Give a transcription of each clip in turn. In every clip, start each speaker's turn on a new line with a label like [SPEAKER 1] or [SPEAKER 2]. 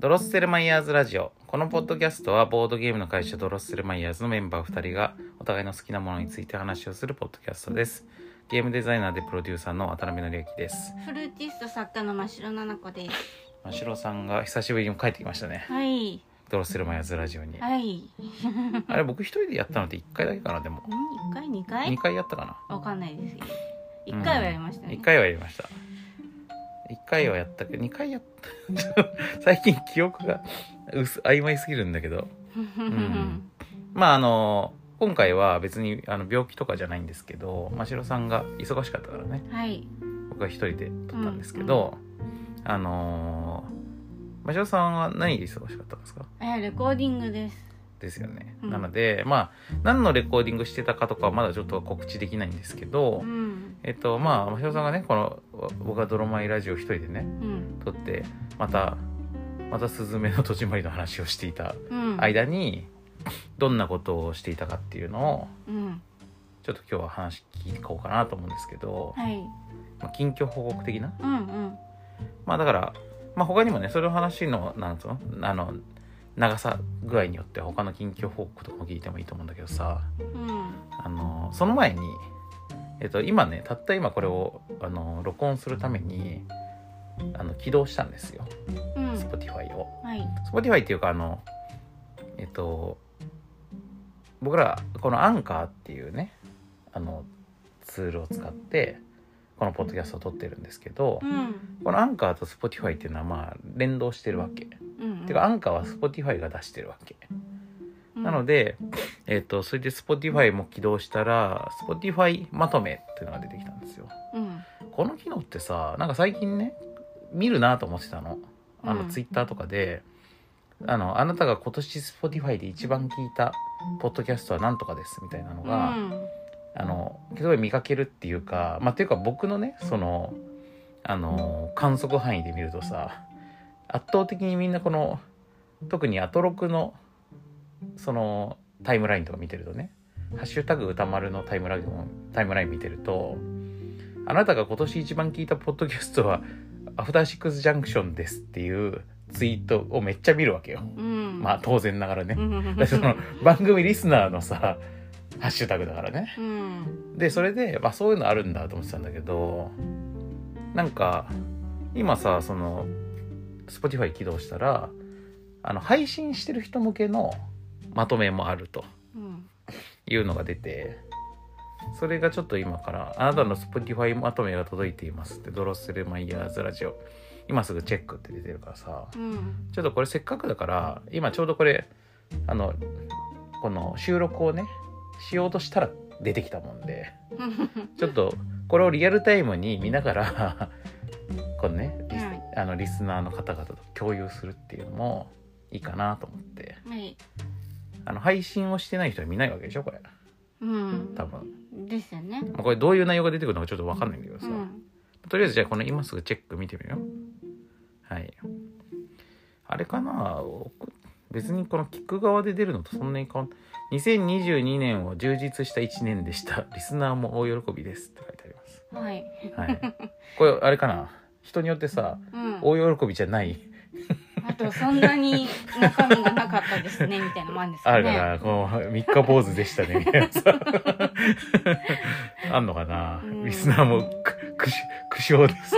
[SPEAKER 1] ドロッセルマイヤーズラジオ。このポッドキャストはボードゲームの会社ドロッセルマイヤーズのメンバー2人がお互いの好きなものについて話をするポッドキャストです。ゲームデザイナーでプロデューサーの渡辺則之です。
[SPEAKER 2] フルーティスト作家の真城奈々子です。
[SPEAKER 1] 真城さんが久しぶりに帰ってきましたね。
[SPEAKER 2] はい。
[SPEAKER 1] ドロッセルマイヤーズラジオに。
[SPEAKER 2] はい。
[SPEAKER 1] あれ僕一人でやったのって1回だけかなでも。
[SPEAKER 2] ん一回二回
[SPEAKER 1] ？2回やったかな
[SPEAKER 2] わかんないですけど。一回はやりましたね。
[SPEAKER 1] 1回はやりました。1回はやったけど、2回やった。最近記憶が薄曖昧すぎるんだけど。んまああの今回は別にあの病気とかじゃないんですけど真城さんが忙しかったからね
[SPEAKER 2] はい。
[SPEAKER 1] 僕は一人で撮ったんですけど、あのー真城さんは何で忙しかったんですか？
[SPEAKER 2] えレコーディングです。
[SPEAKER 1] ですよね、
[SPEAKER 2] うん
[SPEAKER 1] なのでまあ何のレコーディングしてたかとかはまだちょっと告知できないんですけど、
[SPEAKER 2] うん。
[SPEAKER 1] えっとまあ真城さんがねこの僕が「泥米ラジオ」一人でね
[SPEAKER 2] うん。
[SPEAKER 1] 撮ってまたまたスズメの戸締まりの話をしていた
[SPEAKER 2] うん。
[SPEAKER 1] 間にどんなことをしていたかっていうのを
[SPEAKER 2] うん。
[SPEAKER 1] ちょっと今日は話聞こうかなと思うんですけど、
[SPEAKER 2] はい。
[SPEAKER 1] まあ、近況報告的な？
[SPEAKER 2] うんうん。
[SPEAKER 1] まあだから、まあ、他にもねそれの話のなんつうの？あの長さ具合によって他の近況報告とかも聞いてもいいと思うんだけどさ
[SPEAKER 2] うん。
[SPEAKER 1] あのその前に、えっと、今ねたった今これをあの録音するためにあの起動したんですよ
[SPEAKER 2] うん。
[SPEAKER 1] Spotify を。
[SPEAKER 2] はい。
[SPEAKER 1] Spotify っていうかあのえっと僕らこのアンカーっていうねあのツールを使ってこのポッドキャストを撮ってるんですけど、
[SPEAKER 2] うん。
[SPEAKER 1] このアンカーと Spotify っていうのはまあ連動してるわけ。
[SPEAKER 2] うん。
[SPEAKER 1] てかアンカーは Spotify が出してるわけ。
[SPEAKER 2] うん
[SPEAKER 1] なの。で、えっとそれで Spotify も起動したら Spotify まとめっていうのが出てきたんですよ。
[SPEAKER 2] うん。
[SPEAKER 1] この機能ってさなんか最近ね見るなと思ってたのあの、
[SPEAKER 2] うん
[SPEAKER 1] ツイッターとかであのあなたが今年 Spotify で一番聞いたポッドキャストは何とかですみたいなの
[SPEAKER 2] う
[SPEAKER 1] が、
[SPEAKER 2] ん。
[SPEAKER 1] あのすごい見かけるっていうかまあっていうか僕のねそのあの観測範囲で見るとさ圧倒的にみんなこの特にアトロクのそのタイムラインとか見てるとね「ハッシュタグ歌丸」のタイムラインをタイムライン見てるとあなたが今年一番聞いたポッドキャストは「アフターシックスジャンクションです」っていうツイートをめっちゃ見るわけよ。
[SPEAKER 2] うん。
[SPEAKER 1] まあ当然ながらねその番組リスナーのさハッシュタグだからね。
[SPEAKER 2] うん。
[SPEAKER 1] でそれで、まあ、そういうのあるんだと思ってたんだけどなんか今さその Spotify 起動したらあの配信してる人向けのまとめもあると
[SPEAKER 2] うん。
[SPEAKER 1] いうのが出てそれがちょっと今から「あなたの Spotify まとめが届いています」ってドロッセルマイヤーズラジオ今すぐチェックって出てるからさ
[SPEAKER 2] うん。
[SPEAKER 1] ちょっとこれせっかくだから今ちょうどこれあのこの収録をねしようとしたら出てきたもんで ちょっとこれをリアルタイムに見ながらこのねリス,、
[SPEAKER 2] はい
[SPEAKER 1] あのリスナーの方々と共有するっていうのもいいかなと思って
[SPEAKER 2] はい。
[SPEAKER 1] あの配信をしてない人は見ないわけでしょこれ
[SPEAKER 2] うん。
[SPEAKER 1] 多分、
[SPEAKER 2] ですよね。
[SPEAKER 1] まあこれどういう内容が出てくるのかちょっと分かんないんだけどさ、
[SPEAKER 2] うん。
[SPEAKER 1] とりあえずじゃあこの今すぐチェック見てみようはいあれかな？別にこの聞く側で出るのとそんなに変わん2022年を充実した1年でしたリスナーも大喜びですって書いてあります
[SPEAKER 2] はい。
[SPEAKER 1] はい。これ、あれかな？人によってさ、
[SPEAKER 2] うん。
[SPEAKER 1] 大喜びじゃない、
[SPEAKER 2] あと、そんなに中身がなかったですね、みたいなもんですかね。
[SPEAKER 1] あるかな、この三日坊主でしたね、みたいなさ。あんのかな、
[SPEAKER 2] うん
[SPEAKER 1] リスナーもく、くし、苦笑です。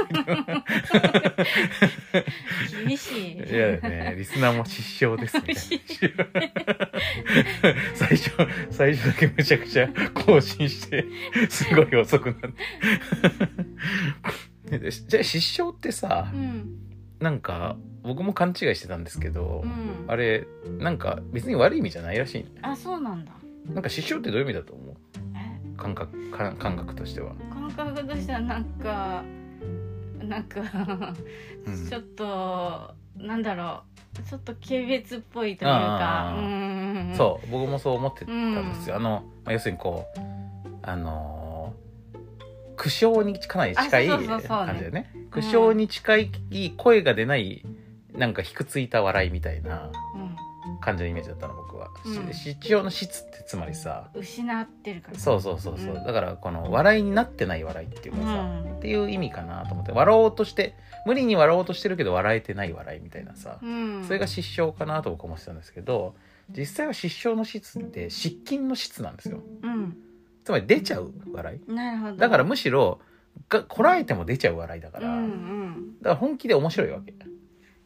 [SPEAKER 2] 厳しい。
[SPEAKER 1] いやね、リスナーも失笑です、みたいな。最初、最初だけめちゃくちゃ更新して、すごい遅くなって。でじゃあ失笑ってさ
[SPEAKER 2] う、ん。
[SPEAKER 1] なんか、僕も勘違いしてたんですけど、
[SPEAKER 2] うん。
[SPEAKER 1] あれなんか別に悪い意味じゃないらしいね
[SPEAKER 2] あ、そうなんだ。
[SPEAKER 1] なんか失笑ってどういう意味だと思う？
[SPEAKER 2] え？
[SPEAKER 1] 感覚か感覚としては、
[SPEAKER 2] 感覚としてはなんか、なんか、
[SPEAKER 1] うん
[SPEAKER 2] ちょっと、なんだろう。ちょっと軽蔑っぽいというか。
[SPEAKER 1] そう僕もそう思ってたんですよ、
[SPEAKER 2] うん
[SPEAKER 1] あの、まあ、要するにこうあのー苦笑にかなり近い感じだよね。苦笑に近い声が出ないなんかひくついた笑いみたいな
[SPEAKER 2] うん。
[SPEAKER 1] 感じのイメージだったの僕は、
[SPEAKER 2] うん。
[SPEAKER 1] し失笑の質ってつまりさ
[SPEAKER 2] 失ってるから
[SPEAKER 1] そうそうそうそう、
[SPEAKER 2] うん
[SPEAKER 1] だからこの笑いになってない笑いっていうかさ、
[SPEAKER 2] うん
[SPEAKER 1] っていう意味かなと思って笑おうとして無理に笑おうとしてるけど笑えてない笑いみたいなさ、
[SPEAKER 2] うん
[SPEAKER 1] それが失笑かなと僕は思ってたんですけど実際は失笑の質って失禁の質なんですよ
[SPEAKER 2] うん
[SPEAKER 1] つまり出ちゃう笑い。
[SPEAKER 2] なるほど。
[SPEAKER 1] だからむしろがこらえても出ちゃう笑いだから、
[SPEAKER 2] うんうん。
[SPEAKER 1] だから本気で面白いわけ。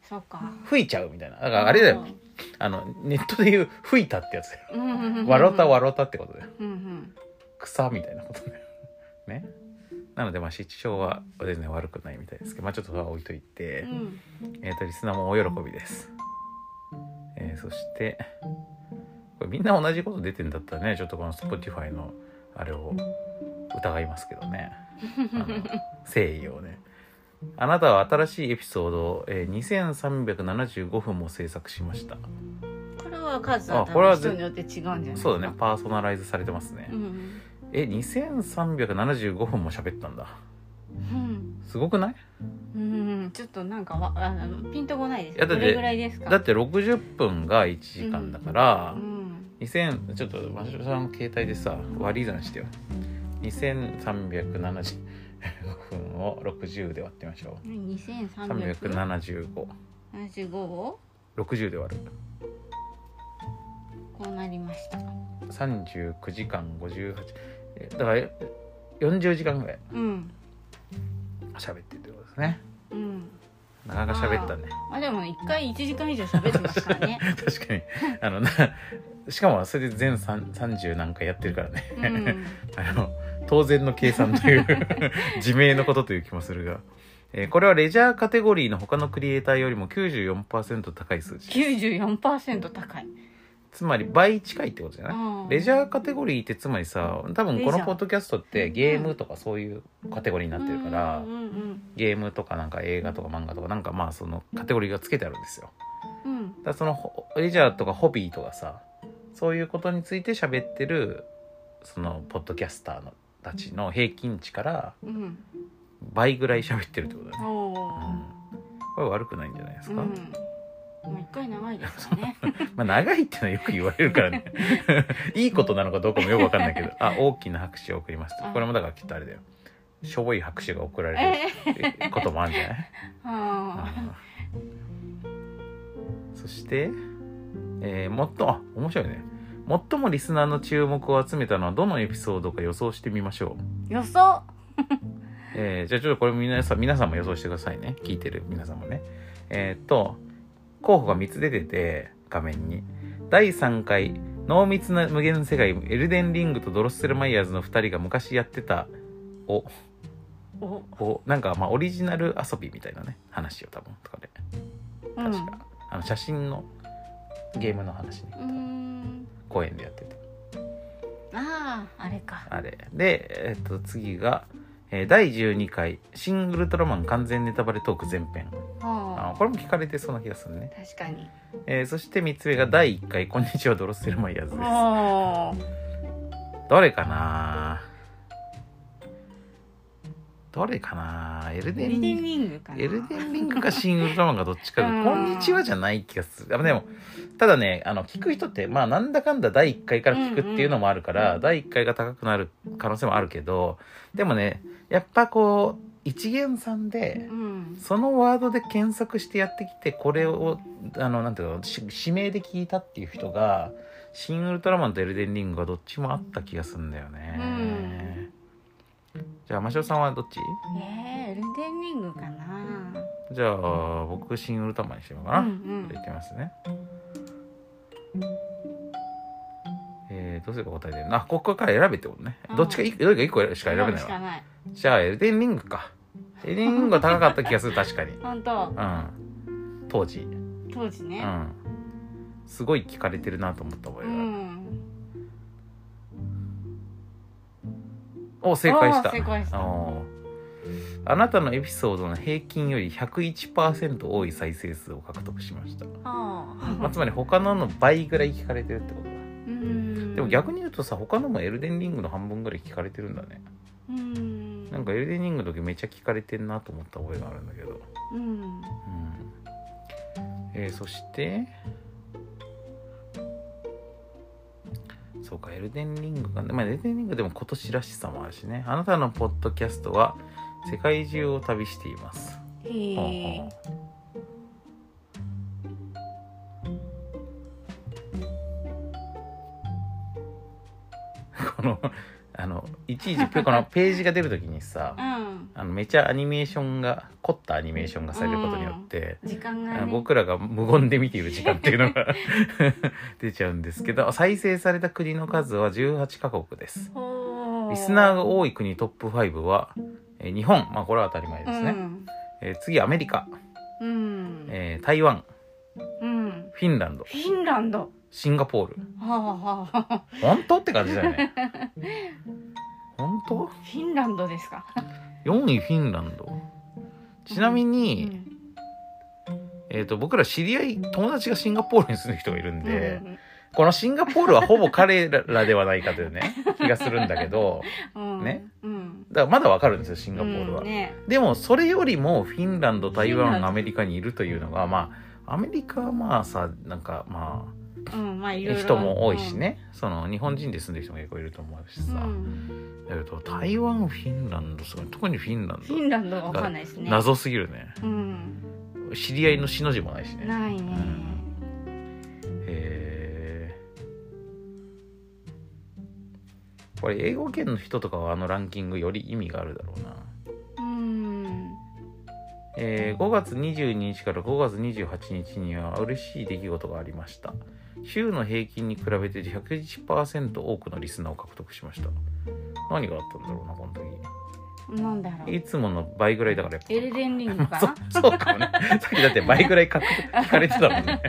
[SPEAKER 2] そうか。
[SPEAKER 1] 吹いちゃうみたいな。だからあれだよ。あのネットで言う吹いたってやつだよ。
[SPEAKER 2] うんうんうんうん。
[SPEAKER 1] 笑った笑ったってことだよ。
[SPEAKER 2] うんうん。
[SPEAKER 1] 草みたいなことだよ。ね。なのでまあ失笑は全然悪くないみたいですけどまあちょっとそれは置いといて、
[SPEAKER 2] うん。
[SPEAKER 1] えっ、とリスナーも大喜びです、えーそしてこれみんな同じこと出てんだったらねちょっとこの Spotify のあれを疑いますけどね。誠意をね。あなたは新しいエピソードを、えー2375分も制作しました。
[SPEAKER 2] これは数は多分人によって違うんじゃないですか
[SPEAKER 1] そうだね。パーソナライズされてますね、
[SPEAKER 2] うん
[SPEAKER 1] え2375分も喋ったんだ。
[SPEAKER 2] うん。
[SPEAKER 1] すごくない？
[SPEAKER 2] うんちょっとなんかわあのピンとこないです。
[SPEAKER 1] だって
[SPEAKER 2] どれぐらいですか？
[SPEAKER 1] だって60分が1時間だから、
[SPEAKER 2] うん
[SPEAKER 1] 2000ちょっとマシュさんの携帯でさ割り算してよ。2375分を60で割ってみましょう。
[SPEAKER 2] 2375
[SPEAKER 1] 37560
[SPEAKER 2] を
[SPEAKER 1] で割る。
[SPEAKER 2] こうなりました。
[SPEAKER 1] 39時間58えだから40時間ぐらい
[SPEAKER 2] うん。
[SPEAKER 1] 喋ってるってことですね。
[SPEAKER 2] うん
[SPEAKER 1] なかなか喋ったね。
[SPEAKER 2] まあでも一回1時間以上喋ってますからね。
[SPEAKER 1] 確かに。あのなしかもそれで全3 30何回やってるからね。
[SPEAKER 2] うん。
[SPEAKER 1] あの当然の計算という 自明のことという気もするが、えーこれはレジャーカテゴリーの他のクリエイターよりも94%高い数字
[SPEAKER 2] 94%高い
[SPEAKER 1] つまり倍近いってことじゃない？
[SPEAKER 2] うん。
[SPEAKER 1] レジャーカテゴリーってつまりさ多分このポッドキャストってゲームとかそういうカテゴリーになってるから、
[SPEAKER 2] うんうん
[SPEAKER 1] ゲームとかなんか映画とか漫画とかなんかまあそのカテゴリーがつけてあるんですよ。
[SPEAKER 2] うん。うん
[SPEAKER 1] だそのほレジャーとかホビーとかさそういうことについて喋ってるそのポッドキャスターのたちの平均値から
[SPEAKER 2] うん。
[SPEAKER 1] 倍ぐらい喋ってるってことだね、
[SPEAKER 2] お
[SPEAKER 1] うん。
[SPEAKER 2] ー、
[SPEAKER 1] これ悪くないんじゃないですか、
[SPEAKER 2] うんもう一回長いですかね。
[SPEAKER 1] まあ長いってのはよく言われるからね。いいことなのかどうかもよくわかんないけど あ大きな拍手を送りますと。これもだからきっとあれだよ。しょぼい拍手が送られ
[SPEAKER 2] え
[SPEAKER 1] ることもあるんじゃない？そして、えー、もっとあ面白いね。最もリスナーの注目を集めたのはどのエピソードか予想してみましょう、
[SPEAKER 2] ー予想。
[SPEAKER 1] えーじゃあちょっとこれ皆さん皆さんも予想してくださいね。聞いてる皆さんもね。えーっと候補が3つ出てて画面に。第3回濃密な無限世界エルデンリングとドロッセルマイヤーズの2人が昔やってたお
[SPEAKER 2] お。
[SPEAKER 1] おなんかまあオリジナル遊びみたいなね話を多分とかで。
[SPEAKER 2] うん。
[SPEAKER 1] 確か、あの写真のゲームの話ね公園でやってた
[SPEAKER 2] あああれか。
[SPEAKER 1] あれ。でえーっと次が、えー第12回「シン・ウルトラマン完全ネタバレトーク前編」あ
[SPEAKER 2] は
[SPEAKER 1] これも聞かれてそうな気がするね、
[SPEAKER 2] あ確かに。
[SPEAKER 1] えーそして3つ目が第1回「こんにちはドロッセルマイヤーズ」です。
[SPEAKER 2] おー。
[SPEAKER 1] どれかなどれかな？エルデ
[SPEAKER 2] エルデン
[SPEAKER 1] ンリング
[SPEAKER 2] かな。
[SPEAKER 1] エルデンリングかシン・ウルトラマンかどっちか
[SPEAKER 2] うん。
[SPEAKER 1] こんにちはじゃない気がする。あでもただねあの聞く人ってまあなんだかんだ第1回から聞くっていうのもあるから、
[SPEAKER 2] うん
[SPEAKER 1] 第1回が高くなる可能性もあるけどでもねやっぱこう一元さんで
[SPEAKER 2] うん。
[SPEAKER 1] そのワードで検索してやってきてこれをあのなんていうのし指名で聞いたっていう人が「シン・ウルトラマン」と「エルデンリング」がどっちもあった気がするんだよね、じゃあマシオさんはどっち？
[SPEAKER 2] えー、エルデンリングかな。
[SPEAKER 1] じゃあ僕シン・ウルトラマンにしようかな、
[SPEAKER 2] うんうん。
[SPEAKER 1] じゃあいきますね。えー、どうすれば答えてる？のあここから選べってことね。
[SPEAKER 2] うん。
[SPEAKER 1] どっちかいどれか1個しか選べないわ。
[SPEAKER 2] しかない。
[SPEAKER 1] じゃあエルデンリングか。エルデンリングが高かった気がする確かに。
[SPEAKER 2] 本当。
[SPEAKER 1] うん。当時。
[SPEAKER 2] 当時ね。
[SPEAKER 1] うん。すごい聞かれてるなと思った覚え
[SPEAKER 2] う
[SPEAKER 1] がある、
[SPEAKER 2] ん
[SPEAKER 1] お正解した。
[SPEAKER 2] お正解した。
[SPEAKER 1] おあなたのエピソードの平均より101%多い再生数を獲得しました、
[SPEAKER 2] は
[SPEAKER 1] まあ、つまり他のの倍ぐらい聞かれてるってことだ。
[SPEAKER 2] うん。
[SPEAKER 1] でも逆に言うとさ他のもエルデンリングの半分ぐらい聞かれてるんだね。
[SPEAKER 2] うん。
[SPEAKER 1] なんかエルデンリングの時めっちゃ聞かれてんなと思った覚えがあるんだけど。
[SPEAKER 2] うん。
[SPEAKER 1] うん。えーそしてそうかエルデンリングがねまあエルデンリングでも今年らしさもあるしね。あなたのポッドキャストは世界中を旅しています。
[SPEAKER 2] へ
[SPEAKER 1] このあのいちいちこのページが出るときにさ
[SPEAKER 2] うん。
[SPEAKER 1] あのめちゃアニメーションが凝ったアニメーションがされることによって、
[SPEAKER 2] 時間がね。
[SPEAKER 1] 僕らが無言で見ている時間っていうのが 出ちゃうんですけど再生された国の数は18カ国です。リスナーが多い国トップ5は、えー日本。まあこれは当たり前ですね、えー次アメリカ、えー台湾。
[SPEAKER 2] うん。
[SPEAKER 1] フィンランド。
[SPEAKER 2] フィンランド
[SPEAKER 1] シンガポール。本当って感じだよね。本当？
[SPEAKER 2] フィンランドですか
[SPEAKER 1] ?4 位フィンランド。ちなみ
[SPEAKER 2] う
[SPEAKER 1] に、
[SPEAKER 2] ん。
[SPEAKER 1] えー、と僕ら知り合い友達がシンガポールに住んでる人がいるんで、
[SPEAKER 2] うん
[SPEAKER 1] このシンガポールはほぼ彼らではないかというね 気がするんだけど
[SPEAKER 2] うん。
[SPEAKER 1] ね。
[SPEAKER 2] うん。
[SPEAKER 1] だからまだわかるんですよシンガポールは、
[SPEAKER 2] うんね。
[SPEAKER 1] でもそれよりもフィンランド台湾アメリカにいるというのがまあアメリカはまあさなんかま
[SPEAKER 2] うんまあい
[SPEAKER 1] あ
[SPEAKER 2] ろいろ。
[SPEAKER 1] 人も多いしね、その日本人で住んでる人も結構いると思うし
[SPEAKER 2] うん
[SPEAKER 1] さ、
[SPEAKER 2] うん。
[SPEAKER 1] だけど台湾フィンランドすごい。特にフィンラン
[SPEAKER 2] フィン
[SPEAKER 1] ド
[SPEAKER 2] ランドがわかんないですね。
[SPEAKER 1] 謎すぎるね。
[SPEAKER 2] うん。
[SPEAKER 1] 知り合いの死の字もないしね。
[SPEAKER 2] ないね。
[SPEAKER 1] へえこれ英語圏の人とかはあのランキングより意味があるだろうな。
[SPEAKER 2] うん。
[SPEAKER 1] えー5月22日から5月28日には嬉しい出来事がありました週の平均に比べて101%多くのリスナーを獲得しました。何があったんだろうなこの時。
[SPEAKER 2] なんだろう。
[SPEAKER 1] いつもの倍ぐらいだからやっぱ。
[SPEAKER 2] エルデンリングか
[SPEAKER 1] そ
[SPEAKER 2] な？
[SPEAKER 1] そうかもね。さっきだって倍ぐらい獲得聞かれてたもんね。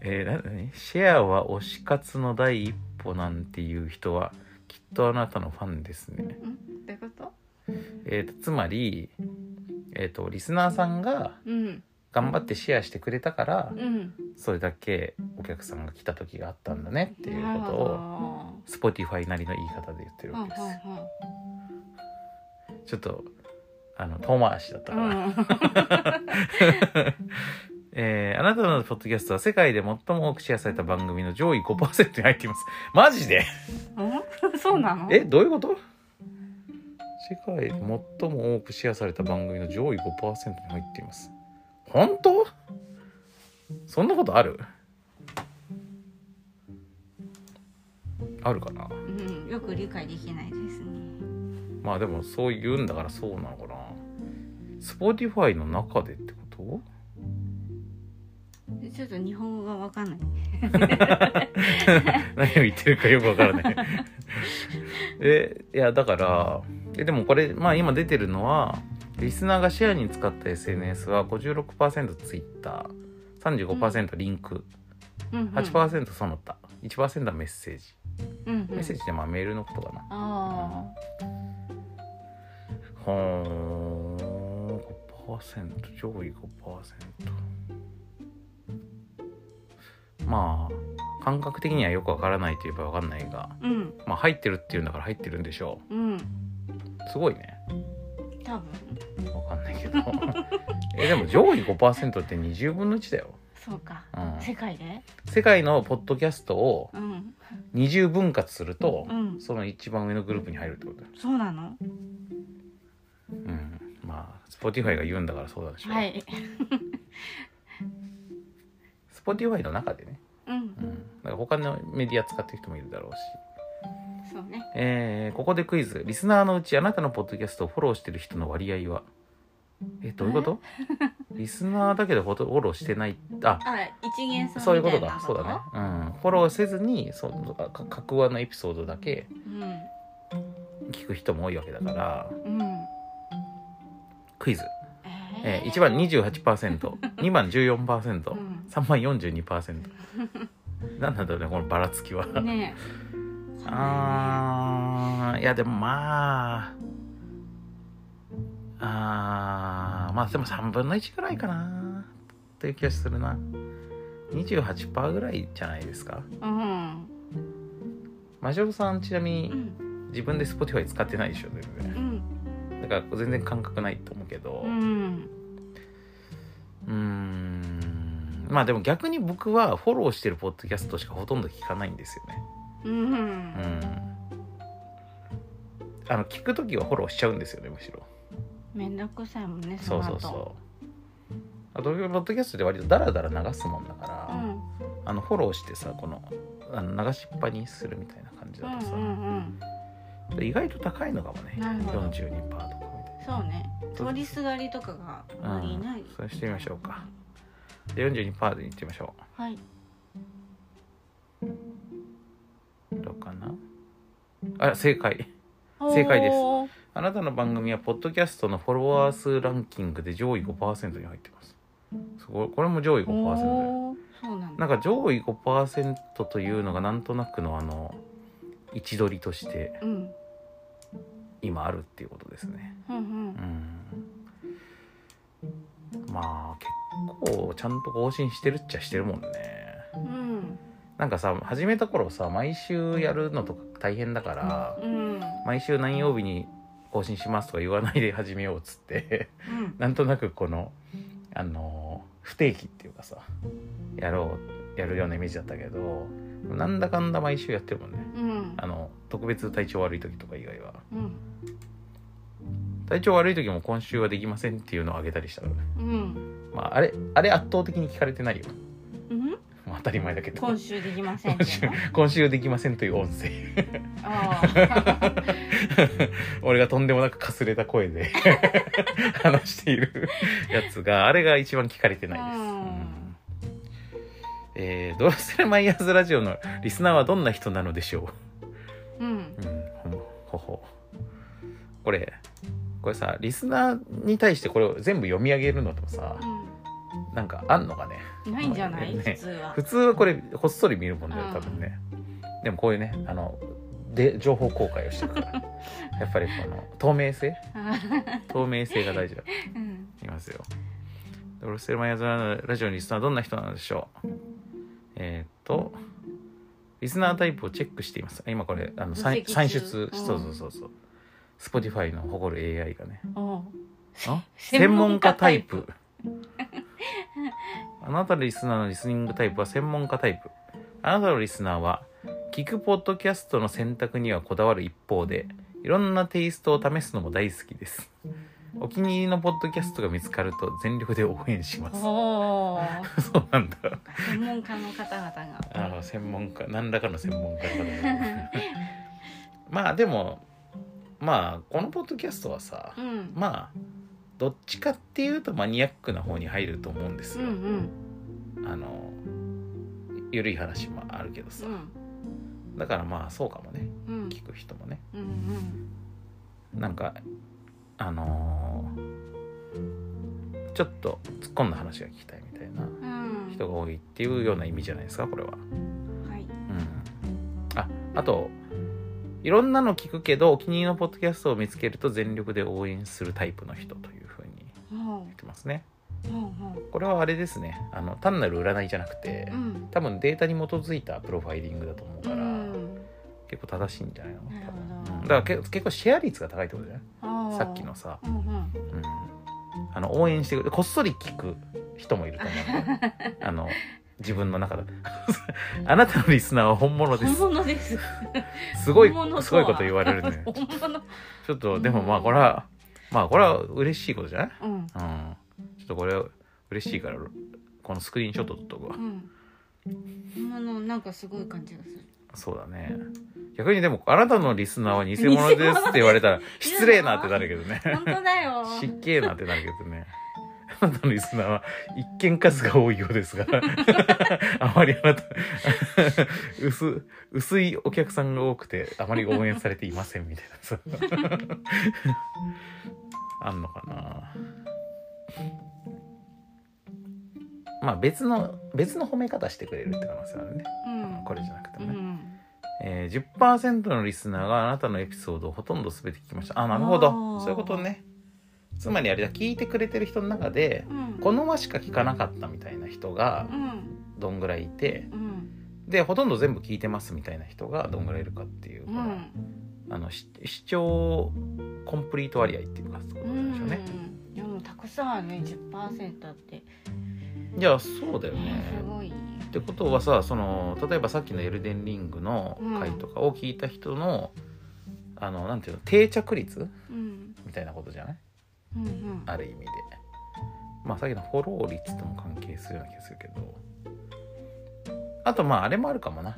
[SPEAKER 1] えー、シェアは推し活の第一歩なんていう人はきっとあなたのファンですね。
[SPEAKER 2] ん。どういうこと？
[SPEAKER 1] えー、とつまり、えー、とリスナーさんが
[SPEAKER 2] うん
[SPEAKER 1] 頑張ってシェアしてくれたから
[SPEAKER 2] うん。
[SPEAKER 1] それだけお客さんが来た時があったんだねっていうことを
[SPEAKER 2] ど。
[SPEAKER 1] Spotify なりの言い方で言ってるわけです、ちょっとあの遠回しだったから、
[SPEAKER 2] ん。
[SPEAKER 1] えーあなたのポッドキャストは世界で最も多くシェアされた番組の上位5%に入っています。マジで？
[SPEAKER 2] うん？そうなの？
[SPEAKER 1] えどういうこと？世界で最も多くシェアされた番組の上位5%に入っています本当？そんなことある？あるかな？
[SPEAKER 2] うんよく理解できないですね。
[SPEAKER 1] まあでもそう言うんだからそうなのかな。Spotify の中でってこと？
[SPEAKER 2] ちょっと日本語がわかんない。
[SPEAKER 1] 何を言ってるかよくわからない。えいやだからえでもこれまあ今出てるのはリスナーがシェアに使った SNS は 56%Twitter35% リンク、
[SPEAKER 2] うん。うん
[SPEAKER 1] 8%その他1%はメッセージ。
[SPEAKER 2] うんうん。
[SPEAKER 1] メッセージってまあメールのことかな。
[SPEAKER 2] あ
[SPEAKER 1] ほーん5%上位5%まあ感覚的にはよくわからないといえばわかんないが
[SPEAKER 2] あうん。
[SPEAKER 1] まあ入ってるっていうんだから入ってるんでしょ
[SPEAKER 2] う。ん。
[SPEAKER 1] うすごいね
[SPEAKER 2] 多分。
[SPEAKER 1] わかんないけど。えでも上位5%って20分の1だよ、
[SPEAKER 2] そうか。
[SPEAKER 1] うん、
[SPEAKER 2] 世界で？
[SPEAKER 1] 世界のポッドキャストを
[SPEAKER 2] うん。
[SPEAKER 1] 20分割すると、
[SPEAKER 2] うん。
[SPEAKER 1] その一番上のグループに入るってことだよ
[SPEAKER 2] そうなの？
[SPEAKER 1] うん。まあ Spotify が言うんだからそうなんでしょう、
[SPEAKER 2] はい、
[SPEAKER 1] Spotify の中でね。
[SPEAKER 2] うん。
[SPEAKER 1] うん、だから他のメディア使ってる人もいるだろうし、
[SPEAKER 2] そうね。
[SPEAKER 1] えーここでクイズ。リスナーのうちあなたのポッドキャストをフォローしてる人の割合は？えどういうこと？リスナーだけどフォトフォローしてない？あ。
[SPEAKER 2] あ一元さん
[SPEAKER 1] そういうこと
[SPEAKER 2] みたな
[SPEAKER 1] かそうだね、うん、フォローせずにそのか格話のエピソードだけ聞く人も多いわけだから。
[SPEAKER 2] うん。うん
[SPEAKER 1] クイズ、え
[SPEAKER 2] え
[SPEAKER 1] ー1番 28%2 番 14%3
[SPEAKER 2] うん。
[SPEAKER 1] 番42%何なんだろうねこのばらつきは。
[SPEAKER 2] ね
[SPEAKER 1] あーいやでもまああーまあでも3分の1ぐらいかなという気がするな。28%ぐらいじゃないですか。
[SPEAKER 2] うん。
[SPEAKER 1] マジョルさんちなみ
[SPEAKER 2] う
[SPEAKER 1] に
[SPEAKER 2] ん。
[SPEAKER 1] 自分で Spotify 使ってないでしょ全
[SPEAKER 2] う
[SPEAKER 1] 然
[SPEAKER 2] ん。
[SPEAKER 1] だから全然感覚ないと思うけど。
[SPEAKER 2] うん。
[SPEAKER 1] うーん。まあでも逆に僕はフォローしてるポッドキャストしかほとんど聞かないんですよね
[SPEAKER 2] うん。
[SPEAKER 1] うん。あの聞く時はフォローしちゃうんですよねむしろ。
[SPEAKER 2] めんどくさいもんね
[SPEAKER 1] そうそうそう。あとポッドキャストで割とダラダラ流すもんだから、
[SPEAKER 2] うん。
[SPEAKER 1] あのフォローしてさこのあの流しっぱにするみたいな感じだとさ、
[SPEAKER 2] うんうんうん。
[SPEAKER 1] 意外と高いのかもね。
[SPEAKER 2] なるほど
[SPEAKER 1] 42%とかみたいな。
[SPEAKER 2] そうね。通りすがりとかがあまりい。ない、
[SPEAKER 1] それしてみましょうか。で42%でいってみましょ
[SPEAKER 2] はい、
[SPEAKER 1] かな？あ正解。正解です。あなたの番組はポッドキャストのフォロワー数ランキングで上位5%に入ってます。すごい。これも上位5%で
[SPEAKER 2] おーそうなんだ。
[SPEAKER 1] なんか上位5%というのがなんとなくのあの位置取りとして
[SPEAKER 2] うん。
[SPEAKER 1] 今あるっていうことですね。
[SPEAKER 2] うんうん。
[SPEAKER 1] うん。まあ結構ちゃんと更新してるっちゃしてるもんね。
[SPEAKER 2] うん
[SPEAKER 1] なんかさ始めた頃さ毎週やるのとか大変だから
[SPEAKER 2] うん。
[SPEAKER 1] 毎週何曜日に更新しますとか言わないで 始めようっつって
[SPEAKER 2] うん。
[SPEAKER 1] なんとなくこのあの不定期っていうかさやろうやるようなイメージだったけどなんだかんだ毎週やってるもんね。
[SPEAKER 2] うん。
[SPEAKER 1] あの特別体調悪い時とか以外は。
[SPEAKER 2] うん。
[SPEAKER 1] 体調悪い時も今週はできませんっていうのをあげたりしたからね
[SPEAKER 2] うん。
[SPEAKER 1] まああれあれ圧倒的に聞かれてないよ当たり前だけど。
[SPEAKER 2] 今週できませんっ
[SPEAKER 1] 今週今週できませんという音声。
[SPEAKER 2] ああ。
[SPEAKER 1] 俺がとんでもなくかすれた声で 話しているやつがあれが一番聞かれてないです、
[SPEAKER 2] うん。
[SPEAKER 1] うん。えードロッセルマイヤーズラジオのリスナーはどんな人なのでしょ
[SPEAKER 2] う？ん。
[SPEAKER 1] う、うん、ほほ。ほこれこれさリスナーに対してこれを全部読み上げるのとさなんかあんのかね？
[SPEAKER 2] うんないんじゃない？
[SPEAKER 1] ね。
[SPEAKER 2] 普通は。
[SPEAKER 1] 普通はこれこっそり見るもんだよ多分ね、でもこういうねあので情報公開をしてるから。やっぱりこの透明性？透明性が大事だ。
[SPEAKER 2] うん。
[SPEAKER 1] いきますよ。ドロッセルマイヤーズのラジオのリスナーはどんな人なのでしょう？えーっとリスナータイプをチェックしています。今これあの算算出
[SPEAKER 2] うん。
[SPEAKER 1] そうそうそうそう。Spotify の誇る AI がね。
[SPEAKER 2] 専
[SPEAKER 1] 専門
[SPEAKER 2] 家タイ
[SPEAKER 1] プ あなたのリスナーのリスニングタイプは専門家タイプ。あなたのリスナーは聞くポッドキャストの選択にはこだわる一方でいろんなテイストを試すのも大好きです。お気に入りのポッドキャストが見つかると全力で応援します。
[SPEAKER 2] おお
[SPEAKER 1] そうなんだ。
[SPEAKER 2] 専門家の方々が。
[SPEAKER 1] あの専門家。何らかの専門家の方が。まあでもまあこのポッドキャストはさ
[SPEAKER 2] うん。
[SPEAKER 1] まあどっちかっていうとマニアックな方に入ると思うんですよ、
[SPEAKER 2] うんうん。
[SPEAKER 1] あのゆるい話もあるけどさ、だからまあそうかもね。
[SPEAKER 2] うん。うん
[SPEAKER 1] 聞く人もね。
[SPEAKER 2] うんうん。
[SPEAKER 1] なんかあのーちょっと突っ込んだ話が聞きたいみたいな
[SPEAKER 2] うん。
[SPEAKER 1] 人が多いっていうような意味じゃないですかこれは。
[SPEAKER 2] はい。
[SPEAKER 1] うん、ああといろんなの聞くけどお気に入りのポッドキャストを見つけると全力で応援するタイプの人というふうに
[SPEAKER 2] ほ
[SPEAKER 1] 言ってますね。
[SPEAKER 2] うほうほ
[SPEAKER 1] これはあれですね。あの単なる占いじゃなくて、
[SPEAKER 2] ううん。
[SPEAKER 1] 多分データに基づいたプロファイリングだと思う
[SPEAKER 2] う
[SPEAKER 1] から、
[SPEAKER 2] ん。
[SPEAKER 1] 結構正しいんじゃないの？多分。うんだからけ結構シェア率が高いってことじゃないさっきのさ、
[SPEAKER 2] うんうん。
[SPEAKER 1] うん、あの応援してくれこっそり聞く人もいると思うね。あの自分の中で あなたのリスナーは本物です。
[SPEAKER 2] 本物です。
[SPEAKER 1] すごいすごいこと言われるね。
[SPEAKER 2] 本物。
[SPEAKER 1] ちょっとでもまあこれはまあこれは嬉しいことじゃない？
[SPEAKER 2] うん。
[SPEAKER 1] うん。ちょっとこれ嬉しいからこのスクリーンショット撮っとくわ。
[SPEAKER 2] うん。本物なんかすごい感じがする。
[SPEAKER 1] そうだね。逆にでもあなたのリスナーは偽物ですって言われたら失礼なってなるけどね。
[SPEAKER 2] 本当だよ。
[SPEAKER 1] 失敬なってなるけどねあなたのリスナーは一見数が多いようですが あまりあなた薄薄いお客さんが多くてあまり応援されていませんみたいなさ。あんのかな。まあ別の別の褒め方してくれるって可能性あるね。
[SPEAKER 2] うん。
[SPEAKER 1] これじゃなくてもね、
[SPEAKER 2] うん。
[SPEAKER 1] えー、10%のリスナーがあなたのエピソードをほとんど全て聞きました。あなるほど。そういうことねつまりあれだ聞いてくれてる人の中で
[SPEAKER 2] うん。
[SPEAKER 1] この話しか聞かなかったみたいな人が
[SPEAKER 2] うん。
[SPEAKER 1] どんぐらいいて
[SPEAKER 2] うん。
[SPEAKER 1] でほとんど全部聞いてますみたいな人がどんぐらいいるかっていう、
[SPEAKER 2] うん。
[SPEAKER 1] あのし視聴コンプリート割合っていうかそうでしょうね、
[SPEAKER 2] もたくさんね10%って。
[SPEAKER 1] いやそうだよね。
[SPEAKER 2] すごいね。
[SPEAKER 1] ってことはさその例えばさっきの「エルデンリング」の回とかを聞いた人の、あのなんていうの定着率
[SPEAKER 2] うん。
[SPEAKER 1] みたいなことじゃない？
[SPEAKER 2] うんうん。
[SPEAKER 1] ある意味で。まあさっきのフォロー率とも関係するような気がするけど。あとまああれもあるかもな。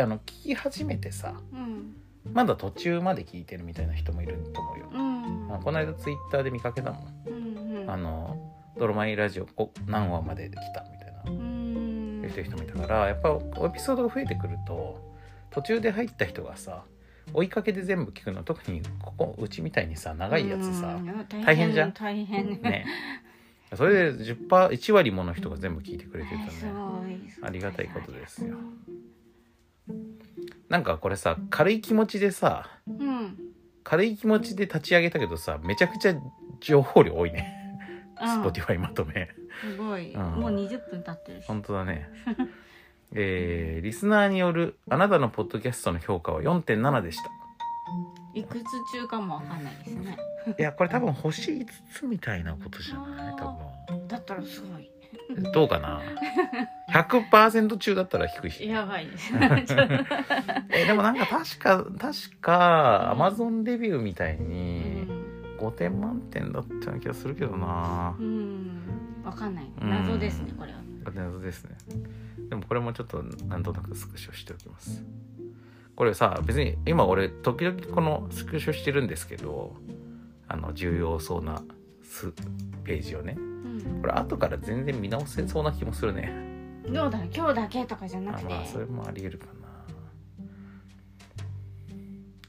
[SPEAKER 1] あの聞き始めてさ
[SPEAKER 2] うん。
[SPEAKER 1] まだ途中まで聞いてるみたいな人もいると思うよ、
[SPEAKER 2] うん。
[SPEAKER 1] あこの間ツイッターで見かけたもん、
[SPEAKER 2] うんうん。
[SPEAKER 1] あの「ドロマイラジオこ何話まで来た」みたいな。
[SPEAKER 2] うん。
[SPEAKER 1] 言ってる人もいたからやっぱエピソードが増えてくると途中で入った人がさ追いかけで全部聞くの特にここうちみたいにさ長いやつさ
[SPEAKER 2] うん
[SPEAKER 1] 大変じゃん？
[SPEAKER 2] 大変。
[SPEAKER 1] ね。それで10%、1割もの人が全部聞いてくれてると
[SPEAKER 2] す
[SPEAKER 1] ねありがたいことですよ。なんかこれさ軽い気持ちでさ
[SPEAKER 2] うん。
[SPEAKER 1] 軽い気持ちで立ち上げたけどさめちゃくちゃ情報量多いね。
[SPEAKER 2] うん
[SPEAKER 1] Spotify まとめ。
[SPEAKER 2] すごい。
[SPEAKER 1] うん。
[SPEAKER 2] もう20分経ってるし。
[SPEAKER 1] 本当だね えー、リスナーによるあなたのポッドキャストの評価は4.7でした。
[SPEAKER 2] いくつ中かもわかんないですね。
[SPEAKER 1] いやこれ多分星5つみたいなことじゃない？多
[SPEAKER 2] だったらすごい。
[SPEAKER 1] 分どうかな？100%中だったら低いし
[SPEAKER 2] やばいです。
[SPEAKER 1] えでもなんか確か確か
[SPEAKER 2] うん。
[SPEAKER 1] Amazon レビューみたいう
[SPEAKER 2] ん。
[SPEAKER 1] に5点満点だったような気がするけどな。
[SPEAKER 2] うん。わかんない。
[SPEAKER 1] うん。
[SPEAKER 2] 謎ですねこれは。
[SPEAKER 1] 謎ですねでもこれもちょっとなんとなくスクショしておきます。これさ別に今俺時々このスクショしてるんですけどあの重要そうなスページをね。
[SPEAKER 2] うん。
[SPEAKER 1] これ後から全然見直せそうな気もするね。
[SPEAKER 2] どうだ？今日だけとかじゃなくて。
[SPEAKER 1] あまあそれもありえるかな。